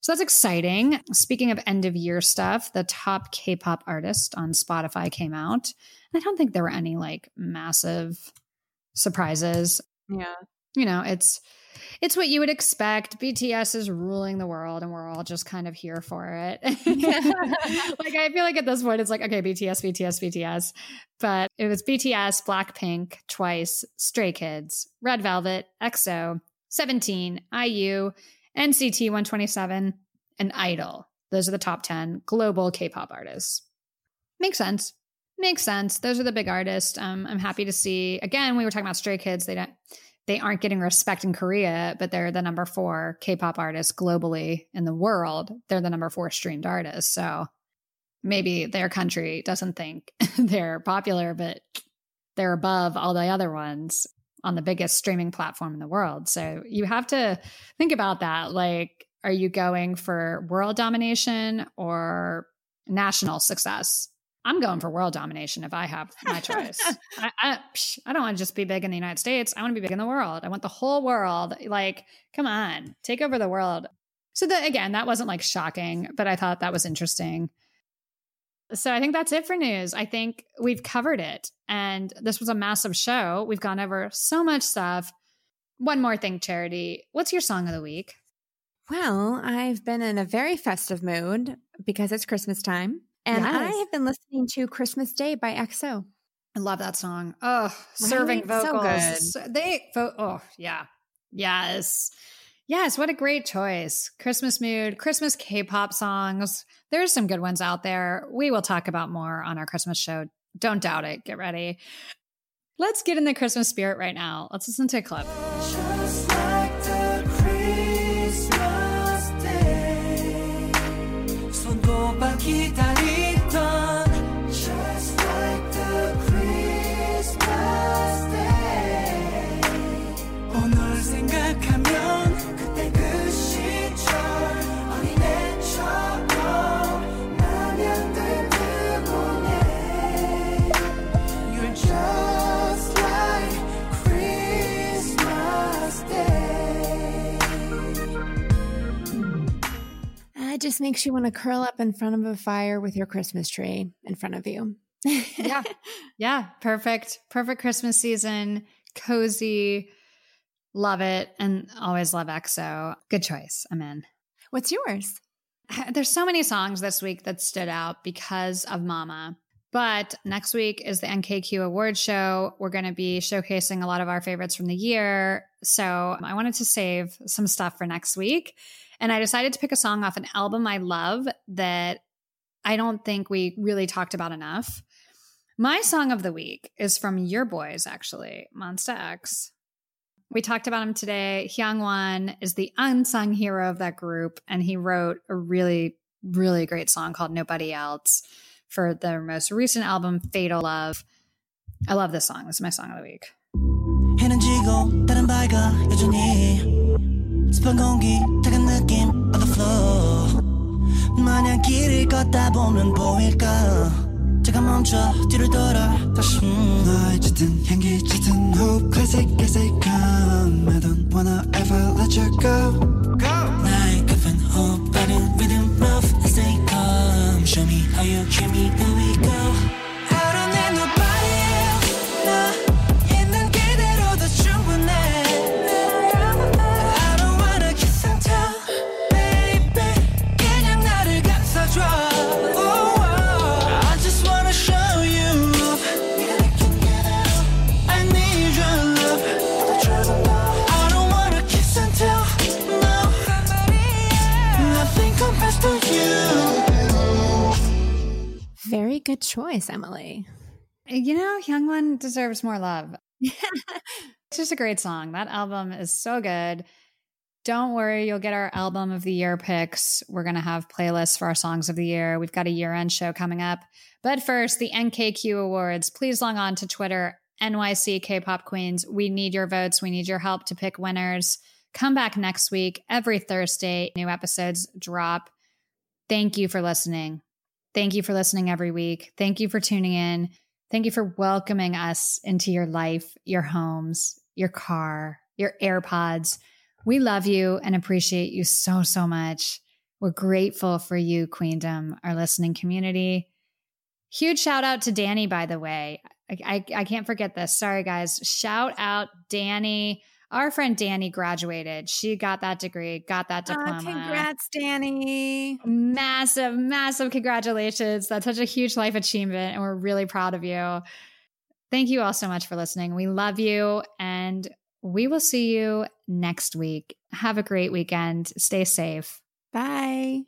So that's exciting. Speaking of end of year stuff, the top K pop artist on Spotify came out. I don't think there were any like massive surprises Yeah. you know it's it's what you would expect. Bts is ruling the world and we're all just kind of here for it. *laughs* *laughs* Like i feel like at this point it's like okay bts bts bts but it was bts blackpink twice stray kids red velvet exo 17 iu nct 127 and idol. Those are the top 10 global k-pop artists. Makes sense. Makes sense. Those are the big artists. Um, i'm happy to see again we were talking about stray kids. They don't they aren't getting respect in Korea, but they're the number four K-pop artist globally in the world. They're the number four streamed artist. So maybe their country doesn't think *laughs* they're popular, but they're above all the other ones on the biggest streaming platform in the world. So you have to think about that. Like, are you going for world domination or national success? I'm going for world domination if I have my choice. *laughs* I, I, psh, I don't want to just be big in the United States. I want to be big in the world. I want the whole world. Like, come on, take over the world. So that again, that wasn't like shocking, but I thought that was interesting. So I think that's it for news. I think we've covered it, and this was a massive show. We've gone over so much stuff. One more thing, Charity. What's your song of the week? Well, I've been in a very festive mood because it's Christmas time. And I have been listening to Christmas Day by EXO. I love that song. Oh, serving Right? So vocals. So they oh yeah. Yes. Yes, what a great choice. Christmas mood, Christmas K-pop songs. There's some good ones out there. We will talk about more on our Christmas show. Don't doubt it. Get ready. Let's get in the Christmas spirit right now. Let's listen to a clip. Just makes you want to curl up in front of a fire with your Christmas tree in front of you. Yeah. *laughs* Yeah, perfect. Perfect Christmas season. Cozy. Love it. And always love EXO. Good choice. I'm in. What's yours? *sighs* There's so many songs this week that stood out because of Mama. But next week is the NKQ Awards show. We're going to be showcasing a lot of our favorites from the year. So I wanted to save some stuff for next week. And I decided to pick a song off an album I love that I don't think we really talked about enough. My song of the week is from your boys, actually, Monsta X. We talked about him today. Hyungwon is the unsung hero of that group, and he wrote a really, really great song called Nobody Else for their most recent album, Fatal Love. I love this song. This is my song of the week. 해는 지고, 여전히. 습한 공기, floor 마냥 길을 걷다 보면 보일까 잠깐 멈춰 뒤를 돌아 다시 음. 너의 짙은 향기 짙은 호흡 classic classic come I don't wanna ever let you go 나의 급한 호흡 빠른 rhythm rough I stay calm show me how you hear me here we go good choice, Emily. You know, Hyungwon deserves more love. it's just a great song. That album is so good. Don't worry, you'll get our album of the year picks. We're going to have playlists for our songs of the year. We've got a year end show coming up. But first, the NKQ Awards. Please log on to Twitter NYC K pop queens. We need your votes. We need your help to pick winners. Come back next week. Every Thursday, new episodes drop. Thank you for listening. Thank you for listening every week. Thank you for tuning in. Thank you for welcoming us into your life, your homes, your car, your AirPods. We love you and appreciate you so, so much. We're grateful for you, Queendom, our listening community. Huge shout out to Danny, by the way. I, I, I can't forget this. Sorry, guys. Shout out Danny. Our friend Danny graduated. She got that degree, got that Aw, diploma. congrats, Danny. Massive, massive congratulations. That's such a huge life achievement, and we're really proud of you. Thank you all so much for listening. We love you, and we will see you next week. Have a great weekend. Stay safe. Bye.